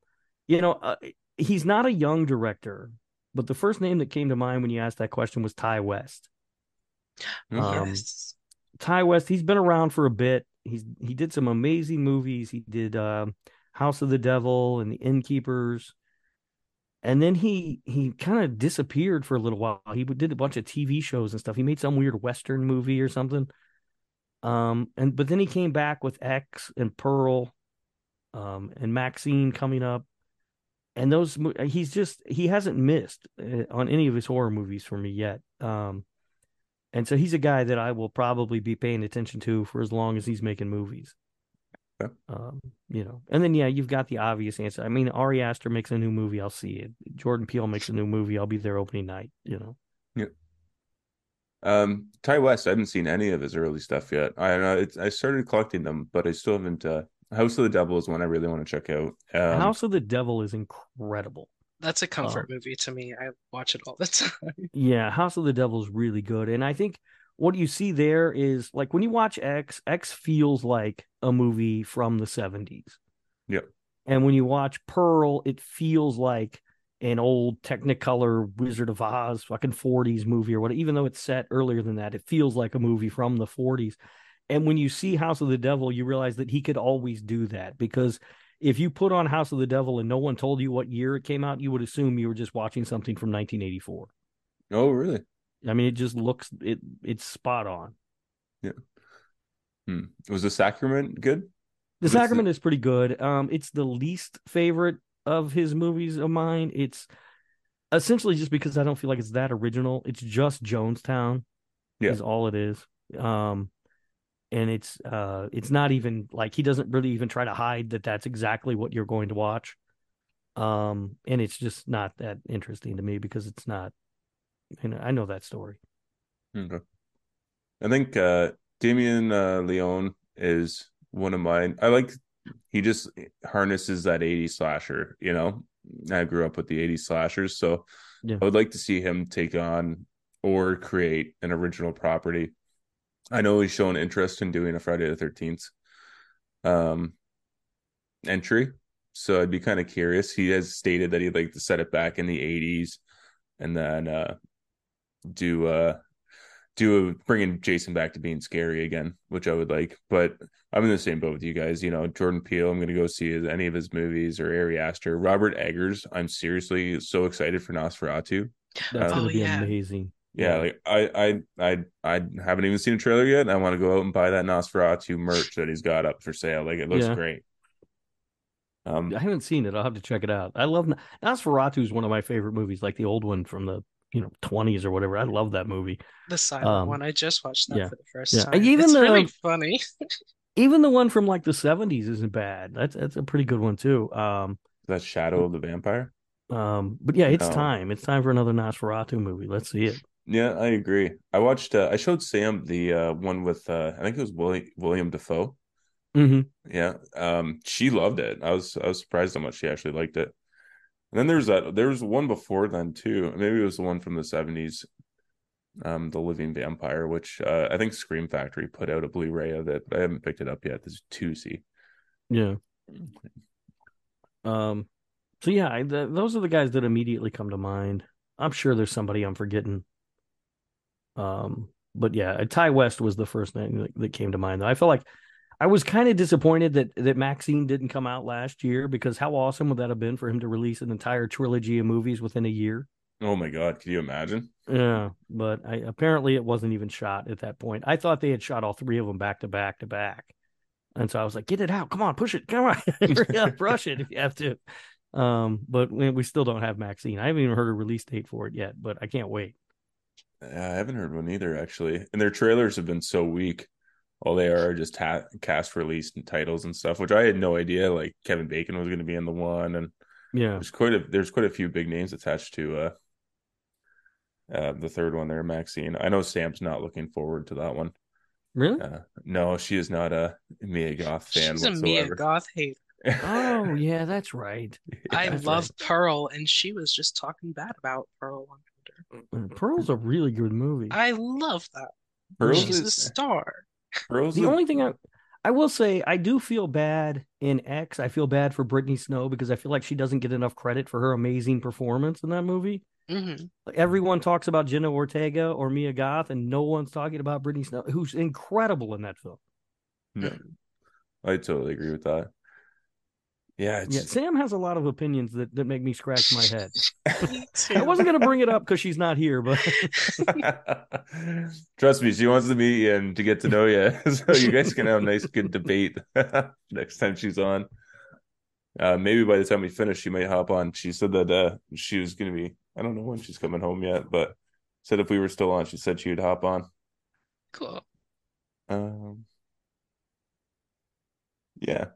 you know, uh, he's not a young director, but the first name that came to mind when you asked that question was Ti West. Um, Yes. Ti West, he's been around for a bit. He's he did some amazing movies. He did um, House of the Devil and The Innkeepers, and then he he kind of disappeared for a little while. He did a bunch of TV shows and stuff. He made some weird Western movie or something. Um, and but then he came back with X and Pearl, um, and Maxine coming up, and those he's just he hasn't missed uh, on any of his horror movies for me yet. Um, and so he's a guy that I will probably be paying attention to for as long as he's making movies. Um, you know, and then yeah, you've got the obvious answer. I mean, Ari Aster makes a new movie, I'll see it. Jordan Peele makes a new movie, I'll be there opening night. You know, Yeah. Um, Ti West, I haven't seen any of his early stuff yet. I know it's I started collecting them, but I still haven't. Uh, House of the Devil is one I really want to check out. Um, House of the Devil is incredible. That's a comfort Oh. movie to me. I watch it all the time. Yeah, House of the Devil is really good, and I think what you see there is like when you watch X, X feels like a movie from the seventies. Yep. And when you watch Pearl, it feels like an old Technicolor Wizard of Oz fucking 40s movie or what even though it's set earlier than that, it feels like a movie from the 40s. And when you see House of the Devil, you realize that he could always do that because if you put on House of the Devil and no one told you what year it came out, you would assume you were just watching something from 1984. oh, really? I mean, it just looks it it's spot on. Yeah. Hmm. Was the Sacrament good? The What's the- Sacrament is pretty good. Um, it's the least favorite of his movies of mine. It's essentially just because I don't feel like it's that original. It's just Jonestown, Yeah. is all it is. Um, and it's uh, it's not even like he doesn't really even try to hide that that's exactly what you're going to watch. Um, and it's just not that interesting to me because it's not. You know, I know that story. Okay. I think uh Damien uh Leone is one of mine. I like he just harnesses that 80 slasher, you know. I grew up with the 80 slashers, so Yeah. I would like to see him take on or create an original property. I know he's shown interest in doing a Friday the 13th um entry, so I'd be kind of curious. He has stated that he'd like to set it back in the 80s and then uh do uh do a, bringing Jason back to being scary again, which I would like. But I'm in the same boat with you guys. You know, Jordan Peele. I'm going to go see his, any of his movies or Ari Aster. Robert Eggers. I'm seriously so excited for Nosferatu. That's Oh, going to be yeah. amazing. Yeah, like I I I I haven't even seen a trailer yet. And I want to go out and buy that Nosferatu merch that he's got up for sale. Like it looks Yeah. great. Um, I haven't seen it. I'll have to check it out. I love Nosferatu is one of my favorite movies, like the old one from the you know twenties or whatever. I love that movie. The silent Um, one. I just watched that yeah. for the first Yeah. time. Even it's the- really funny. Even the one from like the seventies isn't bad. That's that's a pretty good one too. Um, That Shadow of the Vampire. um, but yeah, it's No. time. It's time for another Nosferatu movie. Let's see it. Yeah, I agree. I watched. Uh, I showed Sam the uh, one with. Uh, I think it was William William Defoe. hmm Yeah. Um. She loved it. I was. I was surprised how much she actually liked it. And then there's that. There was one before then too. Maybe it was the one from the seventies. Um, the Living Vampire, which uh, I think Scream Factory put out a Blu-ray of it, but I haven't picked it up yet. This is two C. Yeah. Um. So yeah, I, th those are the guys that immediately come to mind. I'm sure there's somebody I'm forgetting. Um. But yeah, uh, Ti West was the first name that, that came to mind. Though I felt like I was kind of disappointed that that Maxine didn't come out last year because how awesome would that have been for him to release an entire trilogy of movies within a year? Oh my God! Can you imagine? Yeah, but I, apparently it wasn't even shot at that point. I thought they had shot all three of them back to back to back, and so I was like, "Get it out! Come on, push it! Come on, hurry up, rush it if you have to." Um, but we, we still don't have Maxine. I haven't even heard a release date for it yet, but I can't wait. Yeah, I haven't heard one either, actually. And their trailers have been so weak. All they are are just ha- cast release and titles and stuff, which I had no idea. Like Kevin Bacon was going to be in the one, and Yeah, there's quite a there's quite a few big names attached to uh, uh the third one there, Maxine. I know Sam's not looking forward to that one. really? Uh, no, she is not a Mia Goth fan She's a Mia. Goth hater. Oh yeah, that's right. I That's love Pearl, and she was just talking bad about Pearl on Twitter. Pearl's a really good movie. I love that. Pearl's She's a is, star. Pearl's The a- only thing I I will say I do feel bad in X. I feel bad for Brittany Snow because I feel like she doesn't get enough credit for her amazing performance in that movie. hmm Everyone talks about Jenna Ortega or Mia Goth, and no one's talking about Brittany Snow, who's incredible in that film. No, I totally agree with that. Yeah, it's, Yeah, Sam has a lot of opinions that, that make me scratch my head. I wasn't going to bring it up because she's not here, but Trust me, she wants to meet you and to get to know you, so you guys can have a nice, good debate next time she's on. Uh, maybe by the time we finish, she might hop on. She said that uh, she was going to be. I don't know when she's coming home yet, but said if we were still on, she said she would hop on. Cool. Um, yeah,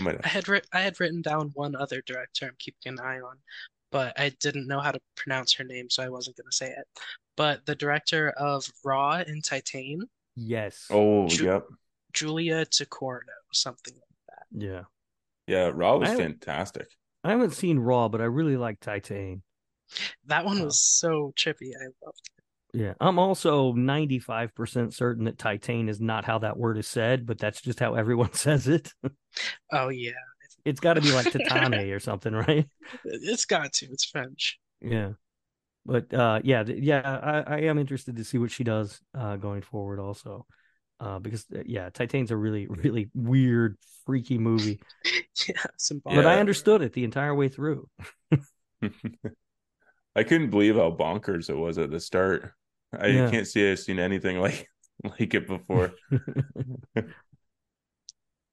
I might. I had writ I had written down one other director I'm keeping an eye on, but I didn't know how to pronounce her name, so I wasn't going to say it. But the director of Raw and Titan, yes. Oh, Ju- yep, Julia Ducournau, something. Like that. Yeah. yeah. Raw was I- fantastic. I haven't seen Raw, but I really like Titan. That one oh. was so trippy. I loved Yeah. I'm also 95% certain that Titan is not how that word is said, but that's just how everyone says it. it. Oh yeah, It's got to be like Titane or something, right? it's got to. It's French. Yeah. But uh yeah, yeah, I, I am interested to see what she does uh going forward also. Uh because uh, yeah, Titan's a really really weird freaky movie. Yeah, symbolic. But I understood it the entire way through. I couldn't believe how bonkers it was at the start. I Yeah. can't say I've seen anything like like it before.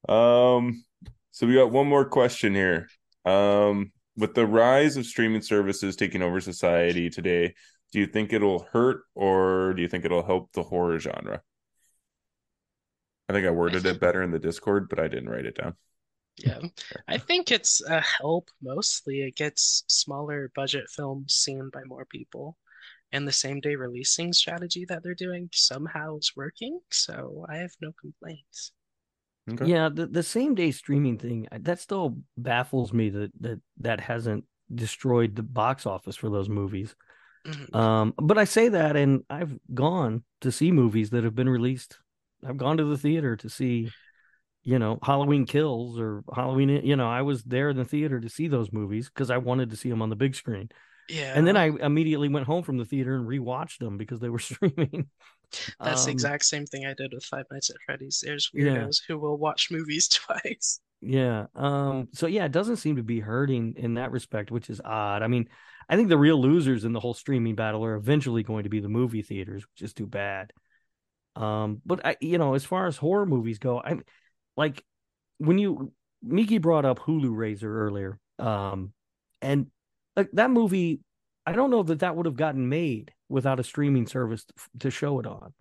Um, so we got one more question here. Um, with the rise of streaming services taking over society today, do you think it'll hurt or do you think it'll help the horror genre? I think I worded it better in the Discord, but I didn't write it down. Yeah, I think it's a help mostly. It gets smaller budget films seen by more people, and the same day releasing strategy that they're doing somehow is working. So I have no complaints. Okay. Yeah, the, the same day streaming thing that still baffles me that that that hasn't destroyed the box office for those movies. Mhm. Um, but I say that, and I've gone to see movies that have been released. I've gone to the theater to see, you know, Halloween Kills or Halloween. You know, I was there in the theater to see those movies because I wanted to see them on the big screen. Yeah, And then I immediately went home from the theater and rewatched them because they were streaming. that's the Um, exact same thing I did with Five Nights at Freddy's. There's Yeah. weirdos who will watch movies twice. Yeah. Um, so yeah, it doesn't seem to be hurting in that respect, which is odd. I mean, I think the real losers in the whole streaming battle are eventually going to be the movie theaters, which is too bad. Um, but I, you know, as far as horror movies go, I'm like when you Meeki brought up Hellraiser earlier, um, and like that movie, I don't know that that would have gotten made without a streaming service to, show it on,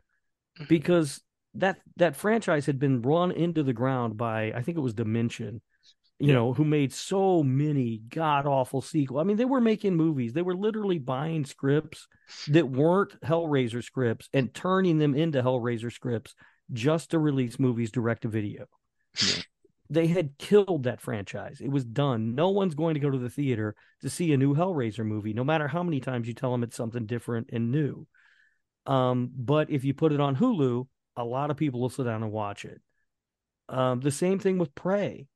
Mhm. because that that franchise had been run into the ground by I think it was Dimension, you yeah. know, who made so many god awful sequels. I mean, they were making movies. They were literally buying scripts that weren't Hellraiser scripts and turning them into Hellraiser scripts just to release movies direct to video. Yeah. They had killed that franchise. It was done. No one's going to go to the theater to see a new Hellraiser movie, no matter how many times you tell them it's something different and new. Um, but if you put it on Hulu, a lot of people will sit down and watch it. Um, the same thing with Prey.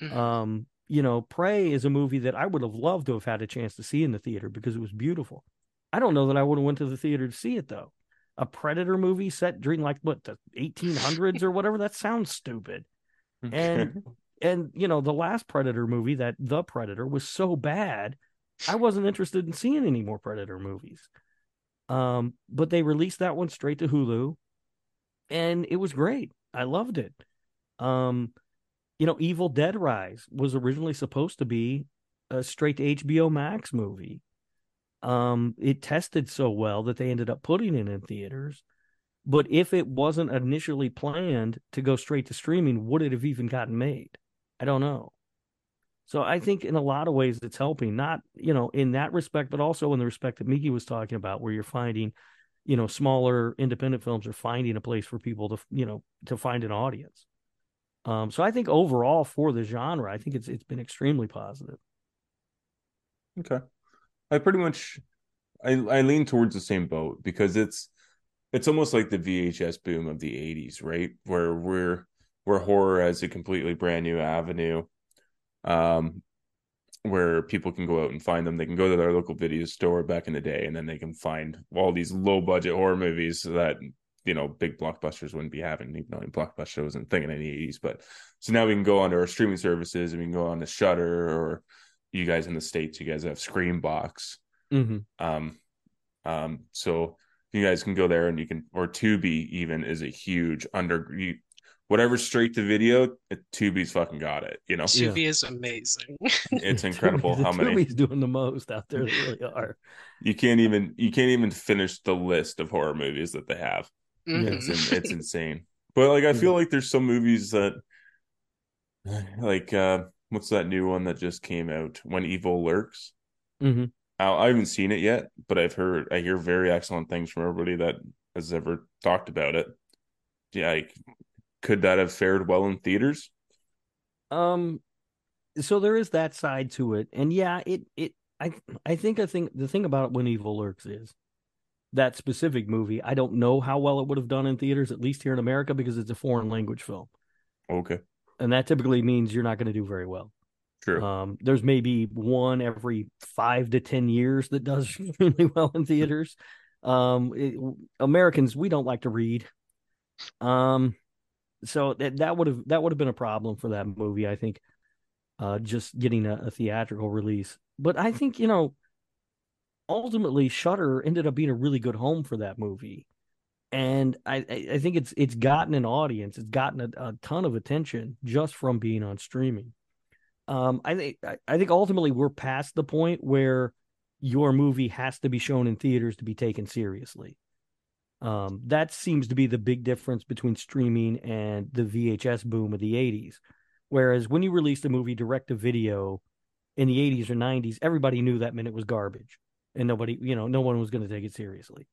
Mm-hmm. Um, you know, Prey is a movie that I would have loved to have had a chance to see in the theater because it was beautiful. I don't know that I would have went to the theater to see it though. A Predator movie set during like what the 1800s or whatever that sounds stupid. And and you know, the last Predator movie, that The Predator was so bad, I wasn't interested in seeing any more Predator movies. Um, but they released that one straight to Hulu, and it was great. I loved it. Um, you know, Evil Dead Rise was originally supposed to be a straight to HBO Max movie. Um, it tested so well that they ended up putting it in theaters. But if it wasn't initially planned to go straight to streaming, would it have even gotten made? I don't know. So I think in a lot of ways it's helping, not, you know, in that respect, but also in the respect that Meeki was talking about, where you're finding, you know, smaller independent films are finding a place for people to, you know, to find an audience. Um, so I think overall for the genre, I think it's it's been extremely positive. Okay. I pretty much I I lean towards the same boat because it's it's almost like the VHS boom of the 80s, right? Where we're where horror has a completely brand new avenue um, where people can go out and find them. They can go to their local video store back in the day, and then they can find all these low budget horror movies that you know big blockbusters wouldn't be having. Even though blockbuster wasn't thing in the eighties, but so now we can go onto our streaming services and we can go on to Shudder or you guys in the states, you guys have Screambox. Mm-hmm. Um, um, so you guys can go there and you can or Tubi even is a huge under you, whatever straight to video, Tubi's fucking got it. You know, Tubi yeah. is amazing. it's incredible Tubi, how many Tubi's doing the most out there. They really are. You can't even you can't even finish the list of horror movies that they have. Mm-hmm. It's it's insane. But like I feel like there's some movies that like uh what's that new one that just came out? When Evil Lurks. Mm-hmm. I, haven't seen it yet, but I've heard I hear very excellent things from everybody that has ever talked about it. Yeah, like could that have fared well in theaters? Um, so there is that side to it, and yeah, it it I I think I think the thing about When Evil Lurks is that specific movie. I don't know how well it would have done in theaters, at least here in America, because it's a foreign language film. Okay, and that typically means you're not going to do very well. True. Um, there's maybe one every five to ten years that does really well in theaters. Um, it, Americans we don't like to read. Um, so that that would have that would have been a problem for that movie. I think, uh, just getting a, a theatrical release. But I think you know, ultimately, Shudder ended up being a really good home for that movie, and I I think it's it's gotten an audience. It's gotten a, a ton of attention just from being on streaming. Um, I think I think ultimately we're past the point where your movie has to be shown in theaters to be taken seriously. Um, that seems to be the big difference between streaming and the VHS boom of the 80s. Whereas when you released a movie direct to video in the 80s or 90s, everybody knew that meant it was garbage and nobody, you know, no one was going to take it seriously.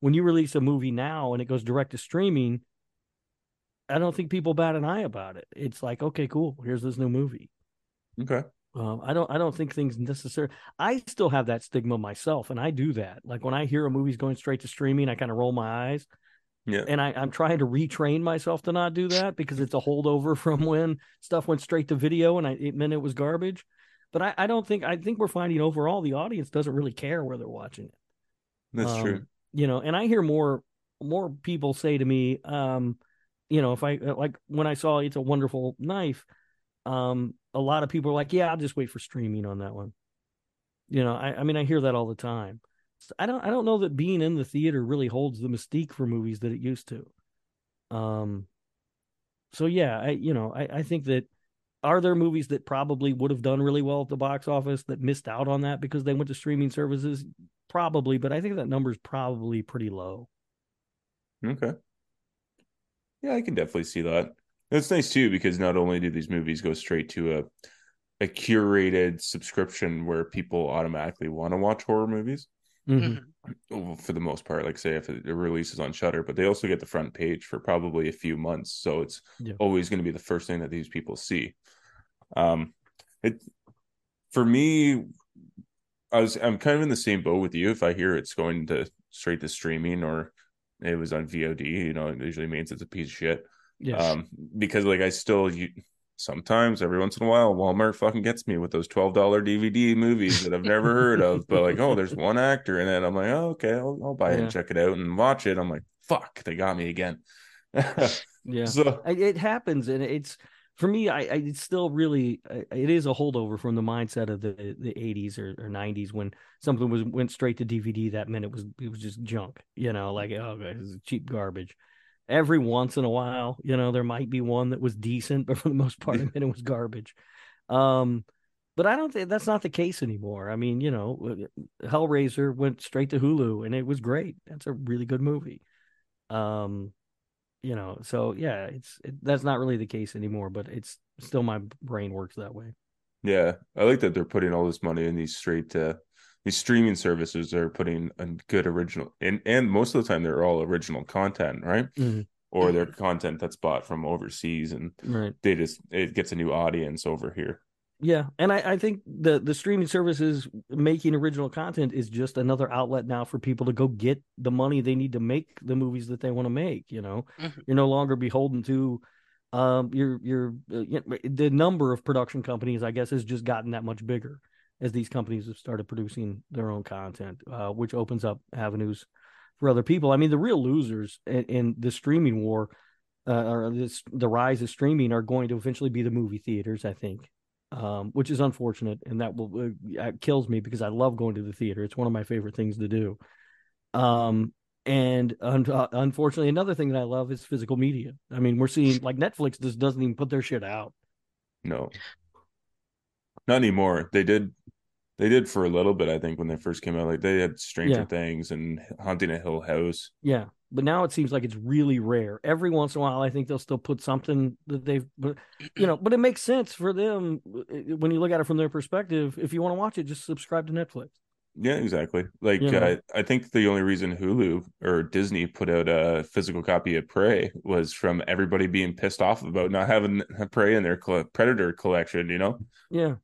When you release a movie now and it goes direct to streaming, I don't think people bat an eye about it. It's like, okay, cool, here's this new movie. Okay. Um, I don't I don't think things necessary. I still have that stigma myself, and I do that. Like when I hear a movie's going straight to streaming, I kind of roll my eyes. Yeah. And I, I'm trying to retrain myself to not do that because it's a holdover from when stuff went straight to video and I, it meant it was garbage. But I, I don't think I think we're finding overall the audience doesn't really care where they're watching it. That's um, true. You know, and I hear more more people say to me, um, you know, if I like when I saw It's a Wonderful Knife, um, a lot of people are like, yeah, I'll just wait for streaming on that one. You know, I, I mean, I hear that all the time. I don't, I don't know that being in the theater really holds the mystique for movies that it used to. Um, so yeah, I, you know, I, I think that are there movies that probably would have done really well at the box office that missed out on that because they went to streaming services? Probably, but I think that number is probably pretty low. Okay. Yeah, I can definitely see that. That's nice too because not only do these movies go straight to a a curated subscription where people automatically want to watch horror movies Mhm. Mhm. for the most part like say if it releases on Shudder but they also get the front page for probably a few months so it's Yeah. always going to be the first thing that these people see um it for me I was I'm kind of in the same boat with you if I hear it's going to straight to streaming or it was on VOD you know it usually means it's a piece of shit Yes. um because like I still you sometimes every once in a while Walmart fucking gets me with those $12 DVD movies that I've never heard of but like oh there's one actor in it I'm like oh okay I'll, I'll buy it Yeah. and check it out and watch it I'm like fuck they got me again yeah. so it happens and it's for me i, I it's still really it is a holdover from the mindset of the the 80s or, or 90s when something was went straight to dvd that meant it was it was just junk you know like oh this is cheap garbage every once in a while you know there might be one that was decent but for the most part I mean, it was garbage. Um but i don't think that's not the case anymore. I mean you know hellraiser went straight to hulu and it was great. That's a really good movie. Um you know so yeah it's it, that's not really the case anymore but it's still my brain works that way. Yeah, I like that they're putting all this money in these straight uh these streaming services are putting a good original and and most of the time they're all original content, right? Mhm. Or they're content that's bought from overseas and right they just it gets a new audience over here. yeah and I, I think the the streaming services making original content is just another outlet now for people to go get the money they need to make the movies that they want to make you know Mhm. you're no longer beholden to um your your uh, you know, the number of production companies i guess has just gotten that much bigger as these companies have started producing their own content uh, which opens up avenues for other people. I mean the real losers in, in the streaming war uh, or this the rise of streaming are going to eventually be the movie theaters i think um, which is unfortunate and that will uh, kills me because i love going to the theater. It's one of my favorite things to do. Um and un- uh, unfortunately another thing that i love is physical media. I mean we're seeing like netflix just doesn't even put their shit out. No. Not anymore. They did they did for a little bit, I think, when they first came out. Like they had Stranger Yeah. Things and Haunting a Hill House. yeah but now it seems like it's really rare every once in a while i think they'll still put something that they've but you know but it makes sense for them uh, when you look at it from their perspective if you want to watch it just subscribe to netflix Yeah, exactly. Like You know? uh, I think the only reason Hulu or Disney put out a physical copy of Prey was from everybody being pissed off about not having Prey in their Predator collection. You know? Yeah.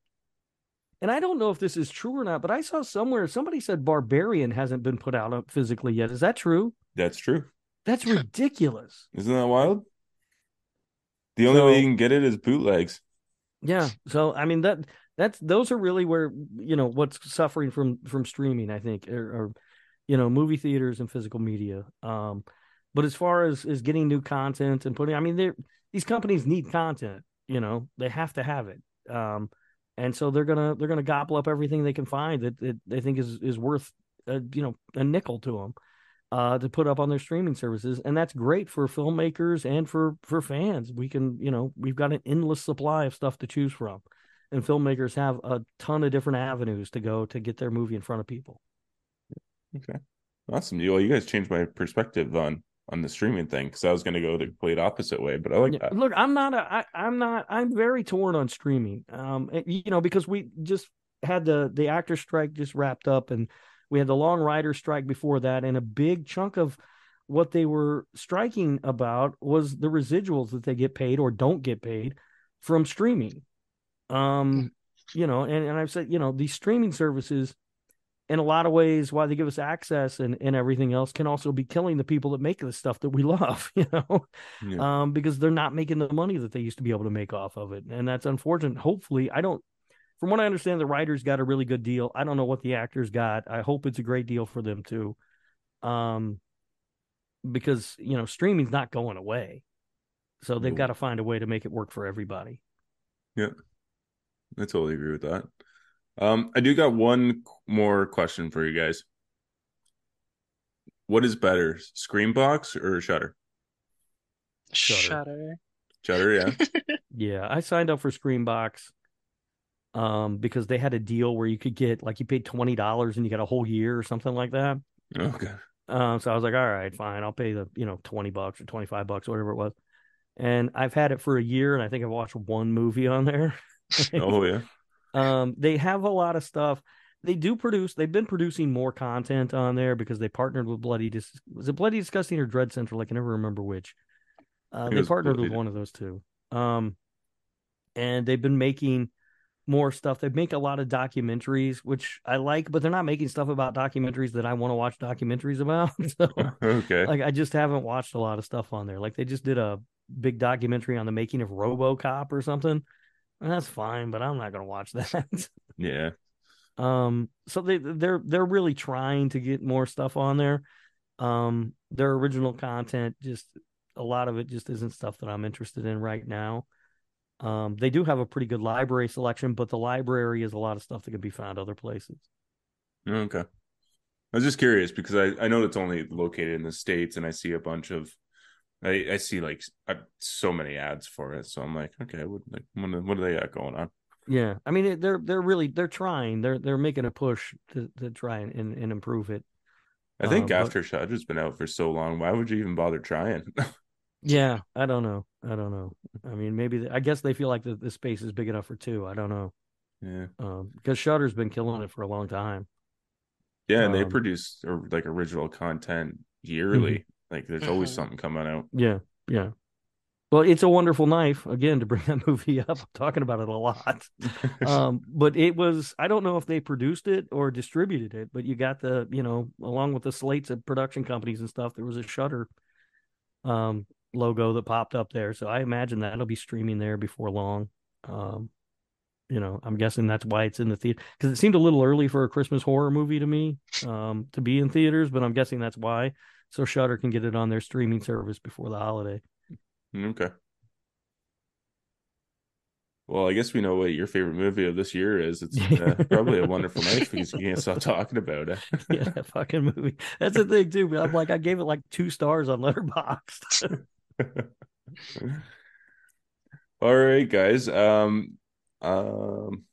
And I don't know if this is true or not, but I saw somewhere somebody said Barbarian hasn't been put out uh, physically yet. Is that true? That's true. That's ridiculous. Isn't that wild? The only So- way you can get it is bootlegs. Yeah. So I mean that that's those are really where you know what's suffering from from streaming, I think, or, or you know, movie theaters and physical media. Um but as far as as getting new content and putting I mean these companies need content, you know, they have to have it. Um and so they're gonna they're gonna gobble up everything they can find that, that they think is is worth a, you know a nickel to them uh, to put up on their streaming services, and that's great for filmmakers and for for fans. We can you know we've got an endless supply of stuff to choose from, and filmmakers have a ton of different avenues to go to get their movie in front of people. Okay, awesome. Well, you guys changed my perspective on on the streaming thing because I was going to go the complete opposite way, but I like Yeah, that. Look, I'm not a, I, I'm not I'm very torn on streaming. Um, you know, because we just had the the actor strike just wrapped up, and we had the long writer strike before that, and a big chunk of what they were striking about was the residuals that they get paid or don't get paid from streaming. Um, you know, and, and I've said, you know, these streaming services in a lot of ways, why they give us access and, and everything else can also be killing the people that make the stuff that we love, you know Yeah. um, because they're not making the money that they used to be able to make off of it, and that's unfortunate. Hopefully, I don't. From what I understand, the writers got a really good deal. I don't know what the actors got. I hope it's a great deal for them too, um, because you know streaming's not going away, so they've No. got to find a way to make it work for everybody. Yeah. I totally agree with that. Um, I do got one more question for you guys. What is better, Screambox or Shudder? Shudder. Shudder, yeah. Yeah, I signed up for Screambox um, because they had a deal where you could get like you paid twenty dollars and you got a whole year or something like that. okay. Um, so I was like, all right, fine, I'll pay the you know twenty bucks or twenty five bucks, or whatever it was. and I've had it for a year, and I think I've watched one movie on there. oh yeah. Um, they have a lot of stuff. They do produce. They've been producing more content on there because they partnered with Bloody. Dis- was it Bloody Disgusting or Dread Central? I can never remember which. Uh, they partnered with one of those two. Um, and they've been making more stuff. They make a lot of documentaries, which I like, but they're not making stuff about documentaries that I want to watch documentaries about. so, okay. Like I just haven't watched a lot of stuff on there. Like they just did a big documentary on the making of RoboCop or something. And that's fine, but I'm not going to watch that. yeah. Um so they they're they're really trying to get more stuff on there. Um their original content just a lot of it just isn't stuff that I'm interested in right now. Um, they do have a pretty good library selection, but the library is a lot of stuff that can be found other places. Okay. I was just curious because I, I know it's only located in the States and I see a bunch of, I, I see like I, so many ads for it. So I'm like, okay, what, like, what, do they got going on? Yeah. I mean, they're, they're really, they're trying, they're, they're making a push to, to try and, and, and improve it. I think um, Aftershock has been out for so long. Why would you even bother trying? Yeah, I don't know. I don't know. I mean, maybe I guess they feel like the, the space is big enough for two. I don't know. Yeah, um, because Shudder's been killing it for a long time. Yeah, and um, they produce like original content yearly. Like there's always mm-hmm. something coming out. Yeah, yeah. Well, it's a wonderful knife. Again, to bring that movie up, I'm talking about it a lot. um, but it was I don't know if they produced it or distributed it, but you got the you know along with the slates of production companies and stuff, there was a Shudder um logo that popped up there. So I imagine that'll be streaming there before long. Um, you know, I'm guessing that's why it's in the theater because it seemed a little early for a Christmas horror movie to me um, to be in theaters, but I'm guessing that's why. So Shudder can get it on their streaming service before the holiday. Okay. Well, I guess we know what your favorite movie of this year is. It's uh, probably a wonderful knife because you can't stop talking about it. yeah, that fucking movie. That's the thing too. I'm like, I gave it like two stars on Letterboxd. All right, guys. Um, um,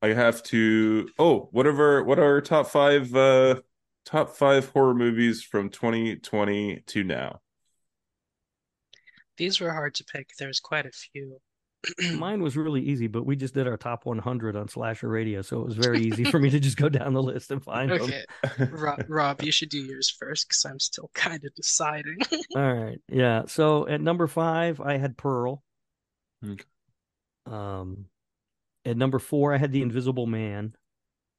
I have to. Oh, whatever. What are our top five? Uh, top five horror movies from 2020 to now. These were hard to pick. There's quite a few. Mine was really easy, but we just did our top 100 on Slasher Radio, so it was very easy for me to just go down the list and find okay. them. Rob, Rob, you should do yours first because I'm still kind of deciding. All right, yeah. So at number five, I had Pearl. Okay. Um, at number four, I had The Invisible Man.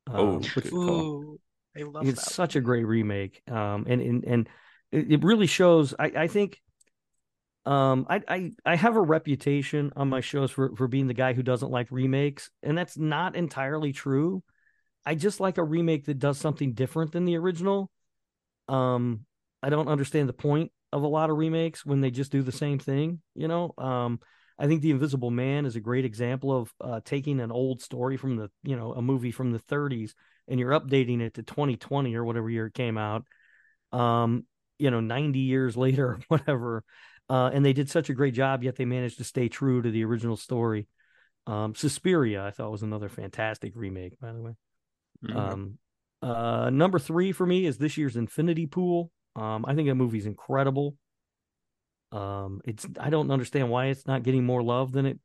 Um, oh, which, Ooh, I love it's such one. a great remake. Um, and and and it really shows. I I think um, I, I I have a reputation on my shows for for being the guy who doesn't like remakes, and that's not entirely true. I just like a remake that does something different than the original. Um, I don't understand the point of a lot of remakes when they just do the same thing. You know, um, I think The Invisible Man is a great example of uh, taking an old story from the you know a movie from the 30s and you're updating it to 2020 or whatever year it came out. Um, you know, 90 years later or whatever uh, and they did such a great job, yet they managed to stay true to the original story. Um, Suspiria, I thought was another fantastic remake, by the way. Mm-hmm. Um, uh, number three for me is this year's Infinity Pool. Um, I think that movie's incredible. Um, it's I don't understand why it's not getting more love than it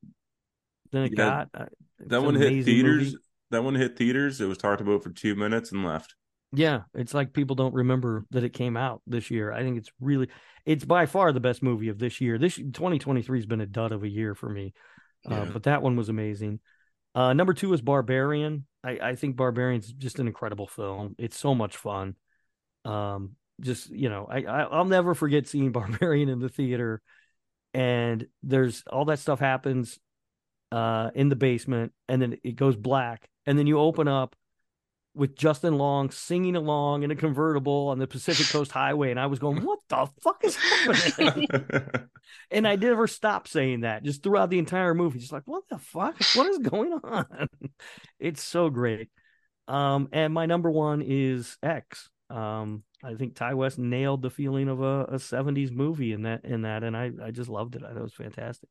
than it yeah, got. It's that one hit theaters. Movie. That one hit theaters. It was talked about for two minutes and left. Yeah, it's like people don't remember that it came out this year. I think it's really it's by far the best movie of this year. This 2023 has been a dud of a year for me. Uh, yeah. Uh, but that one was amazing. Uh, number two is Barbarian. I, I think Barbarian's just an incredible film. It's so much fun. Um, just you know, I, I I'll never forget seeing Barbarian in the theater, and there's all that stuff happens uh in the basement, and then it goes black, and then you open up, with Justin Long singing along in a convertible on the Pacific Coast Highway, and I was going, "What the fuck is happening?" and I never stopped saying that just throughout the entire movie, just like, "What the fuck? What is going on?" it's so great. Um, and my number one is X. Um, I think Ti West nailed the feeling of a, a, '70s movie in that in that, and I I just loved it. I thought it was fantastic.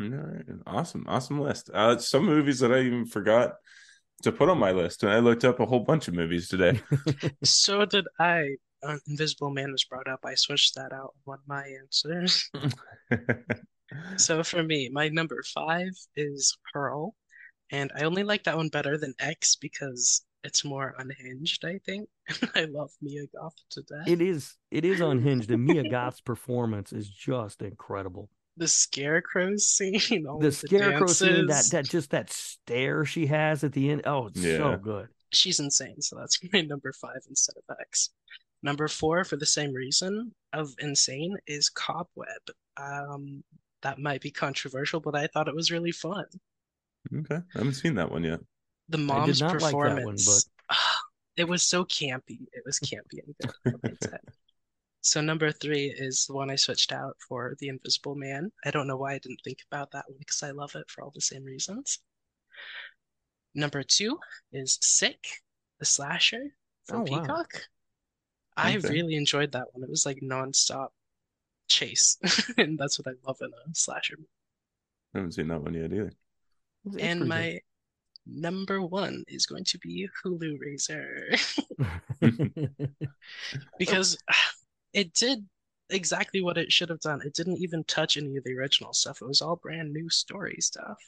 All right, awesome, awesome list. Uh, some movies that I even forgot to put on my list, and I looked up a whole bunch of movies today. so did I. Uh, Invisible Man was brought up. I switched that out one of my answers. So for me, my number five is Pearl, and I only like that one better than X because it's more unhinged, I think. I love Mia Goth to It death. is it is unhinged, and Mia Goth's performance is just incredible. The scarecrow scene, all The the scarecrow scene, that that just that stare she has at the end. Oh, it's so good. She's insane, so that's my number five instead of X. Number four, for the same reason of insane, is Cobweb. Um, that might be controversial, but I thought it was really fun. Okay. I haven't seen that one yet. The I did mom's not like that one, performance, it was so campy. It was campy and good. I'll admit that. So number three is the one I switched out for The Invisible Man. I don't know why I didn't think about that one because I love it for all the same reasons. Number two is Sick, the slasher from Oh, wow. Peacock. I Okay. really enjoyed that one. It was like nonstop chase, and that's what I love in a slasher. I haven't seen that one yet either. It's- it's And pretty my number one is going to be Hellraiser because it did exactly what it should have done. It didn't even touch any of the original stuff. It was all brand new story stuff.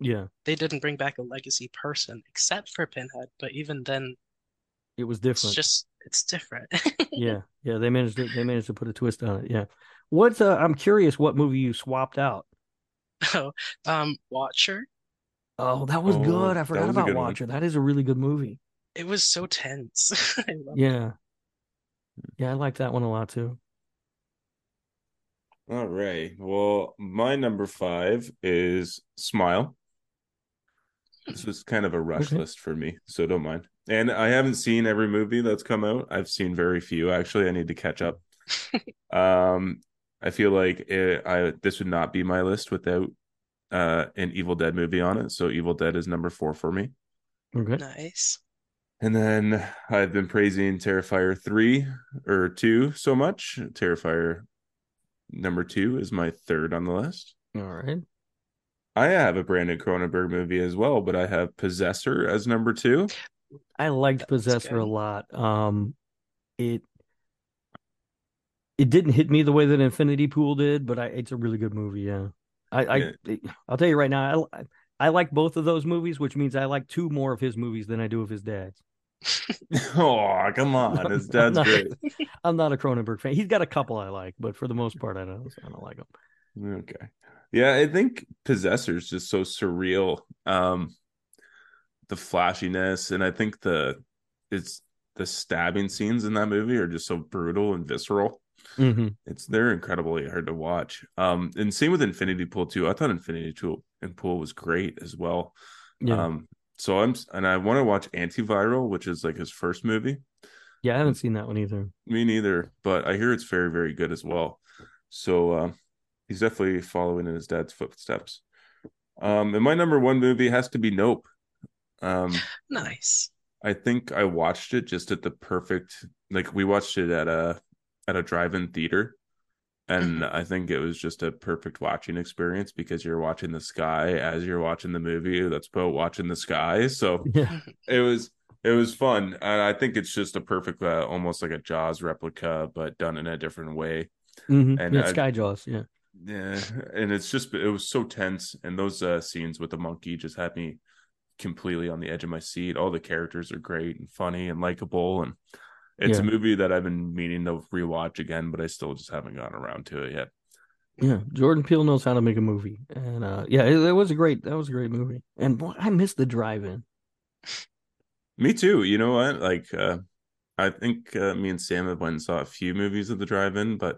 yeah, They didn't bring back a legacy person except for Pinhead, but even then, it was it's different. just it's different. Yeah, yeah, they managed to they managed to put a twist on it. Yeah. What's uh I'm curious what movie you swapped out. Oh, um, Watcher. Oh, that was Oh, good. I forgot about good one. Watcher. That is a really good movie. It was so tense. I love it. Yeah. Yeah, I like that one a lot too. All right. Well, my number five is Smile. This was kind of a rush Okay. list for me, so don't mind. And I haven't seen every movie that's come out. I've seen very few actually. I need to catch up. um, I feel like it, I this would not be my list without uh an Evil Dead movie on it. So Evil Dead is number four for me. Okay. Nice. And then I've been praising Terrifier 3 or 2 so much. Terrifier number 2 is my third on the list. All right. I have a Brandon Cronenberg movie as well, but I have Possessor as number 2. I liked That was Possessor a lot. Um it it didn't hit me the way that Infinity Pool did, but I it's a really good movie, yeah. I I Yeah. I'll tell you right now, I I like both of those movies, which means I like two more of his movies than I do of his dad's. oh, come on. His I'm dad's not- great. I'm not a Cronenberg fan. He's got a couple I like, but for the most part, I don't. I don't like him. Okay. Yeah, I think Possessor is just so surreal. Um the flashiness and I think the it's the stabbing scenes in that movie are just so brutal and visceral. Hmm It's they're incredibly hard to watch. Um, and same with Infinity Pool too. I thought Infinity Pool and Pool was great as well. Yeah, Um, so I'm and I want to watch Antiviral, which is like his first movie. yeah. I haven't seen that one either. Me neither, but I hear it's very very good as well. So uh, he's definitely following in his dad's footsteps. Um, and my number one movie has to be Nope. Um, Nice. I think I watched it just at the perfect like we watched it at a at a drive-in theater. And I think it was just a perfect watching experience because you're watching the sky as you're watching the movie that's about watching the sky. So Yeah, it was it was fun. And I think it's just a perfect uh, almost like a Jaws replica but done in a different way. Hmm And yeah. I- Skyjaws. Yeah, yeah and it's just it was so tense. And those uh, scenes with the monkey just had me completely on the edge of my seat. All the characters are great and funny and likable and it's a movie that I've been meaning to rewatch again but I still just haven't gotten around to it yet yeah. Jordan Peele knows how to make a movie, and uh, yeah, it, it was a great. That was a great movie. And boy, I missed the drive-in. me too you know what like uh I think uh, me and Sam have went and saw a few movies at the drive-in but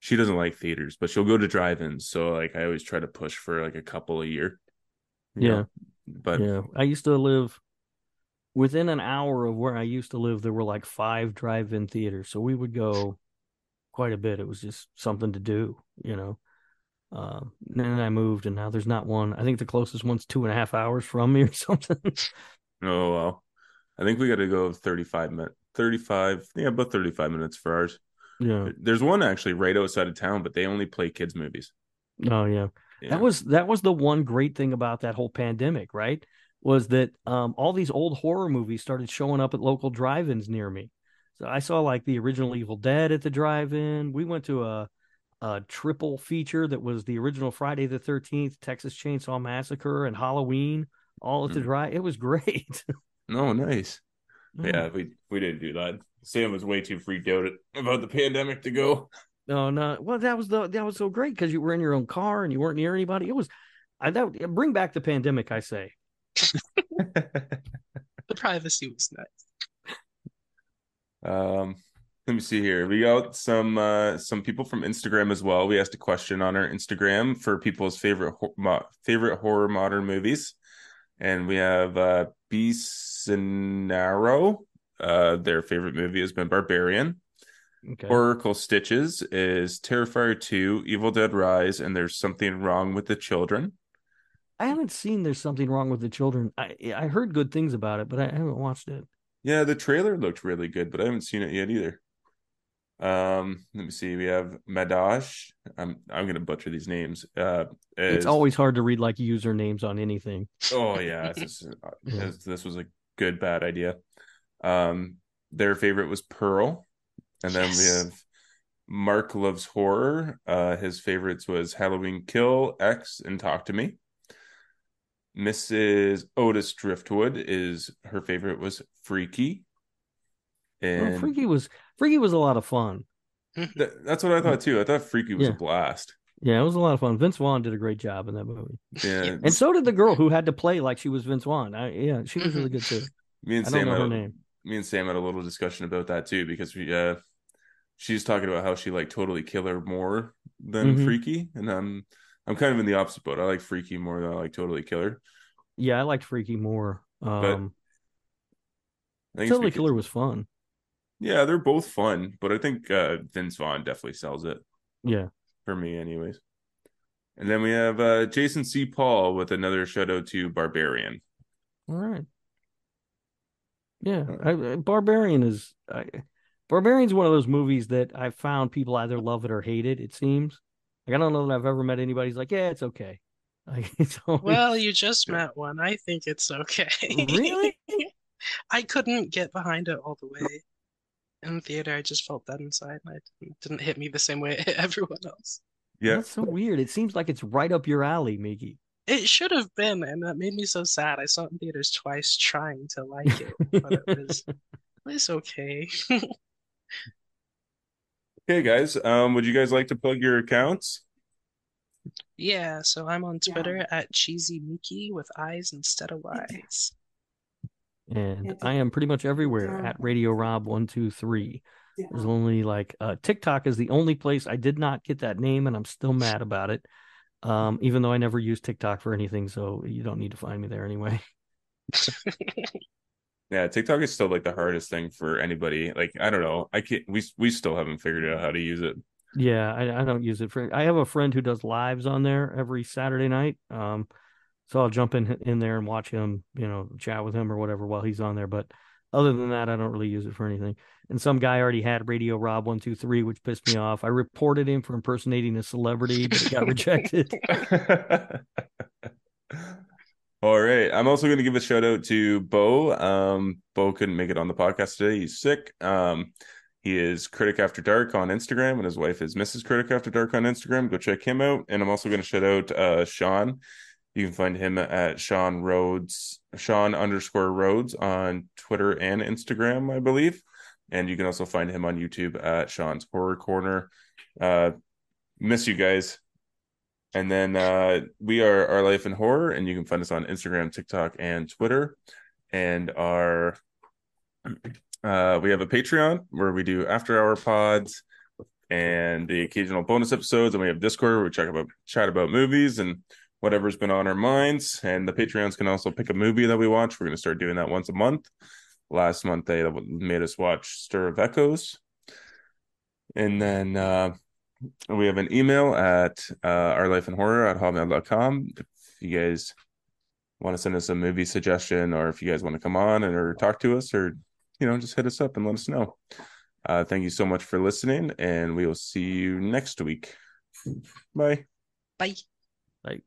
she doesn't like theaters but she'll go to drive-ins so like I always try to push for like a couple a year Yeah. know? but yeah, I used to live within an hour of where I used to live. There were like five drive-in theaters, so we would go quite a bit. It was just something to do, you know. Um, and then I moved, and now there's not one. I think the closest one's two and a half hours from me or something. Oh well. I think we got to go 35 minutes. 35, yeah, about 35 minutes for ours. yeah. There's one actually right outside of town, but they only play kids movies. Oh yeah. Yeah. That was that was the one great thing about that whole pandemic, right? Was that um all these old horror movies started showing up at local drive-ins near me. So I saw like the original Evil Dead at the drive-in. We went to a a triple feature that was the original Friday the 13th, Texas Chainsaw Massacre, and Halloween all at the Mm. dry. It was great. Oh, nice. Mm. Yeah, we we didn't do that. Sam was way too freaked out about the pandemic to go. No, no. Well, that was the that was so great because you were in your own car and you weren't near anybody. It was, I that bring back the pandemic. I say. The privacy was nice. Um, let me see here. We got some uh some people from Instagram as well. We asked a question on our Instagram for people's favorite ho- mo- favorite horror modern movies, and we have uh Bicenaro. Uh, their favorite movie has been Barbarian. Okay. Oracle Stitches is Terrifier 2, Evil Dead Rise, and There's Something Wrong with the Children. I haven't seen. There's something wrong with the children. I I heard good things about it, but I haven't watched it. Yeah, the trailer looked really good, but I haven't seen it yet either. Um, let me see. We have Madash. I'm I'm gonna butcher these names. Uh, It's always hard to read like usernames on anything. Oh yeah, this, is- this, this was a good bad idea. Um, their favorite was Pearl, and then we have Mark loves horror. Uh, his favorites was Halloween Kill, X, and Talk to Me. Mrs. Otis Driftwood is her favorite was Freaky, Well, and Freaky was Freaky was a lot of fun. th- that's what I thought too. I thought Freaky was Yeah. a blast. Yeah, it was a lot of fun. Vince Vaughn did a great job in that movie, Yeah, and so did the girl who had to play like she was Vince Vaughn. I, yeah, she was really good too. me and I Sam had her name. me and Sam had a little discussion about that too because we uh she's talking about how she like totally killer more than Mhm. freaky and I'm I'm kind of in the opposite boat. I like freaky more than I like totally killer. Yeah, I liked Freaky more. Um, I think Totally Killer was fun. Yeah, they're both fun, but I think uh Vince Vaughn definitely sells it Yeah. for me anyways. And then we have uh Jason C. Paul with another shout out to Barbarian. All right. Yeah, I, I- Barbarian is I, Barbarian's one of those movies that I found people either love it or hate it. It seems like I don't know that I've ever met anybody who's like, yeah, it's okay. Like it's always, Well, you just met one. I think it's okay. really. I couldn't get behind it all the way. In the theater, I just felt that inside, and it didn't, didn't hit me the same way it hit everyone else. Yeah. That's so weird. It seems like it's right up your alley, Meeki. It should have been, and that made me so sad. I saw it in theaters twice trying to like it, but it was it's okay. Okay guys, um would you guys like to plug your accounts? Yeah, so I'm on Twitter at Cheesy Mickey with eyes instead of Y's. and I am pretty much everywhere at Radio Rob one two three. There's only like uh, TikTok is the only place I did not get that name, and I'm still mad about it. Um, even though I never use TikTok for anything, so you don't need to find me there anyway. Yeah, TikTok is still like the hardest thing for anybody. Like, I don't know. I can't we we still haven't figured out how to use it. Yeah, I, I don't use it for. I have a friend who does lives on there every Saturday night. Um, so I'll jump in in there and watch him, you know, chat with him or whatever while he's on there. But other than that, I don't really use it for anything. And some guy already had Radio Rob one two three, which pissed me off. I reported him for impersonating a celebrity, but it got rejected. All right. I'm also going to give a shout out to Bo. Um, Bo couldn't make it on the podcast today. He's sick. Um, he is Critic After Dark on Instagram, and his wife is Mrs. Critic After Dark on Instagram. Go check him out. And I'm also going to shout out uh, Sean. You can find him at Sean Rhodes, Sean underscore Rhodes on Twitter and Instagram, I believe. And you can also find him on YouTube at Sean's Horror Corner. Uh, miss you guys. And then uh, we are Our Life in Horror, and you can find us on Instagram, TikTok, and Twitter. And our uh, we have a Patreon where we do after hour pods and the occasional bonus episodes, and we have Discord where we chat about chat about movies and whatever's been on our minds. And the Patreons can also pick a movie that we watch. We're going to start doing that once a month. Last month they made us watch Stir of Echoes, and then. Uh, we have an email at uh, our life in horror at hotmail.com if you guys want to send us a movie suggestion or if you guys want to come on and or talk to us or you know just hit us up and let us know. Uh, thank you so much for listening and we will see you next week. Bye. Bye. Like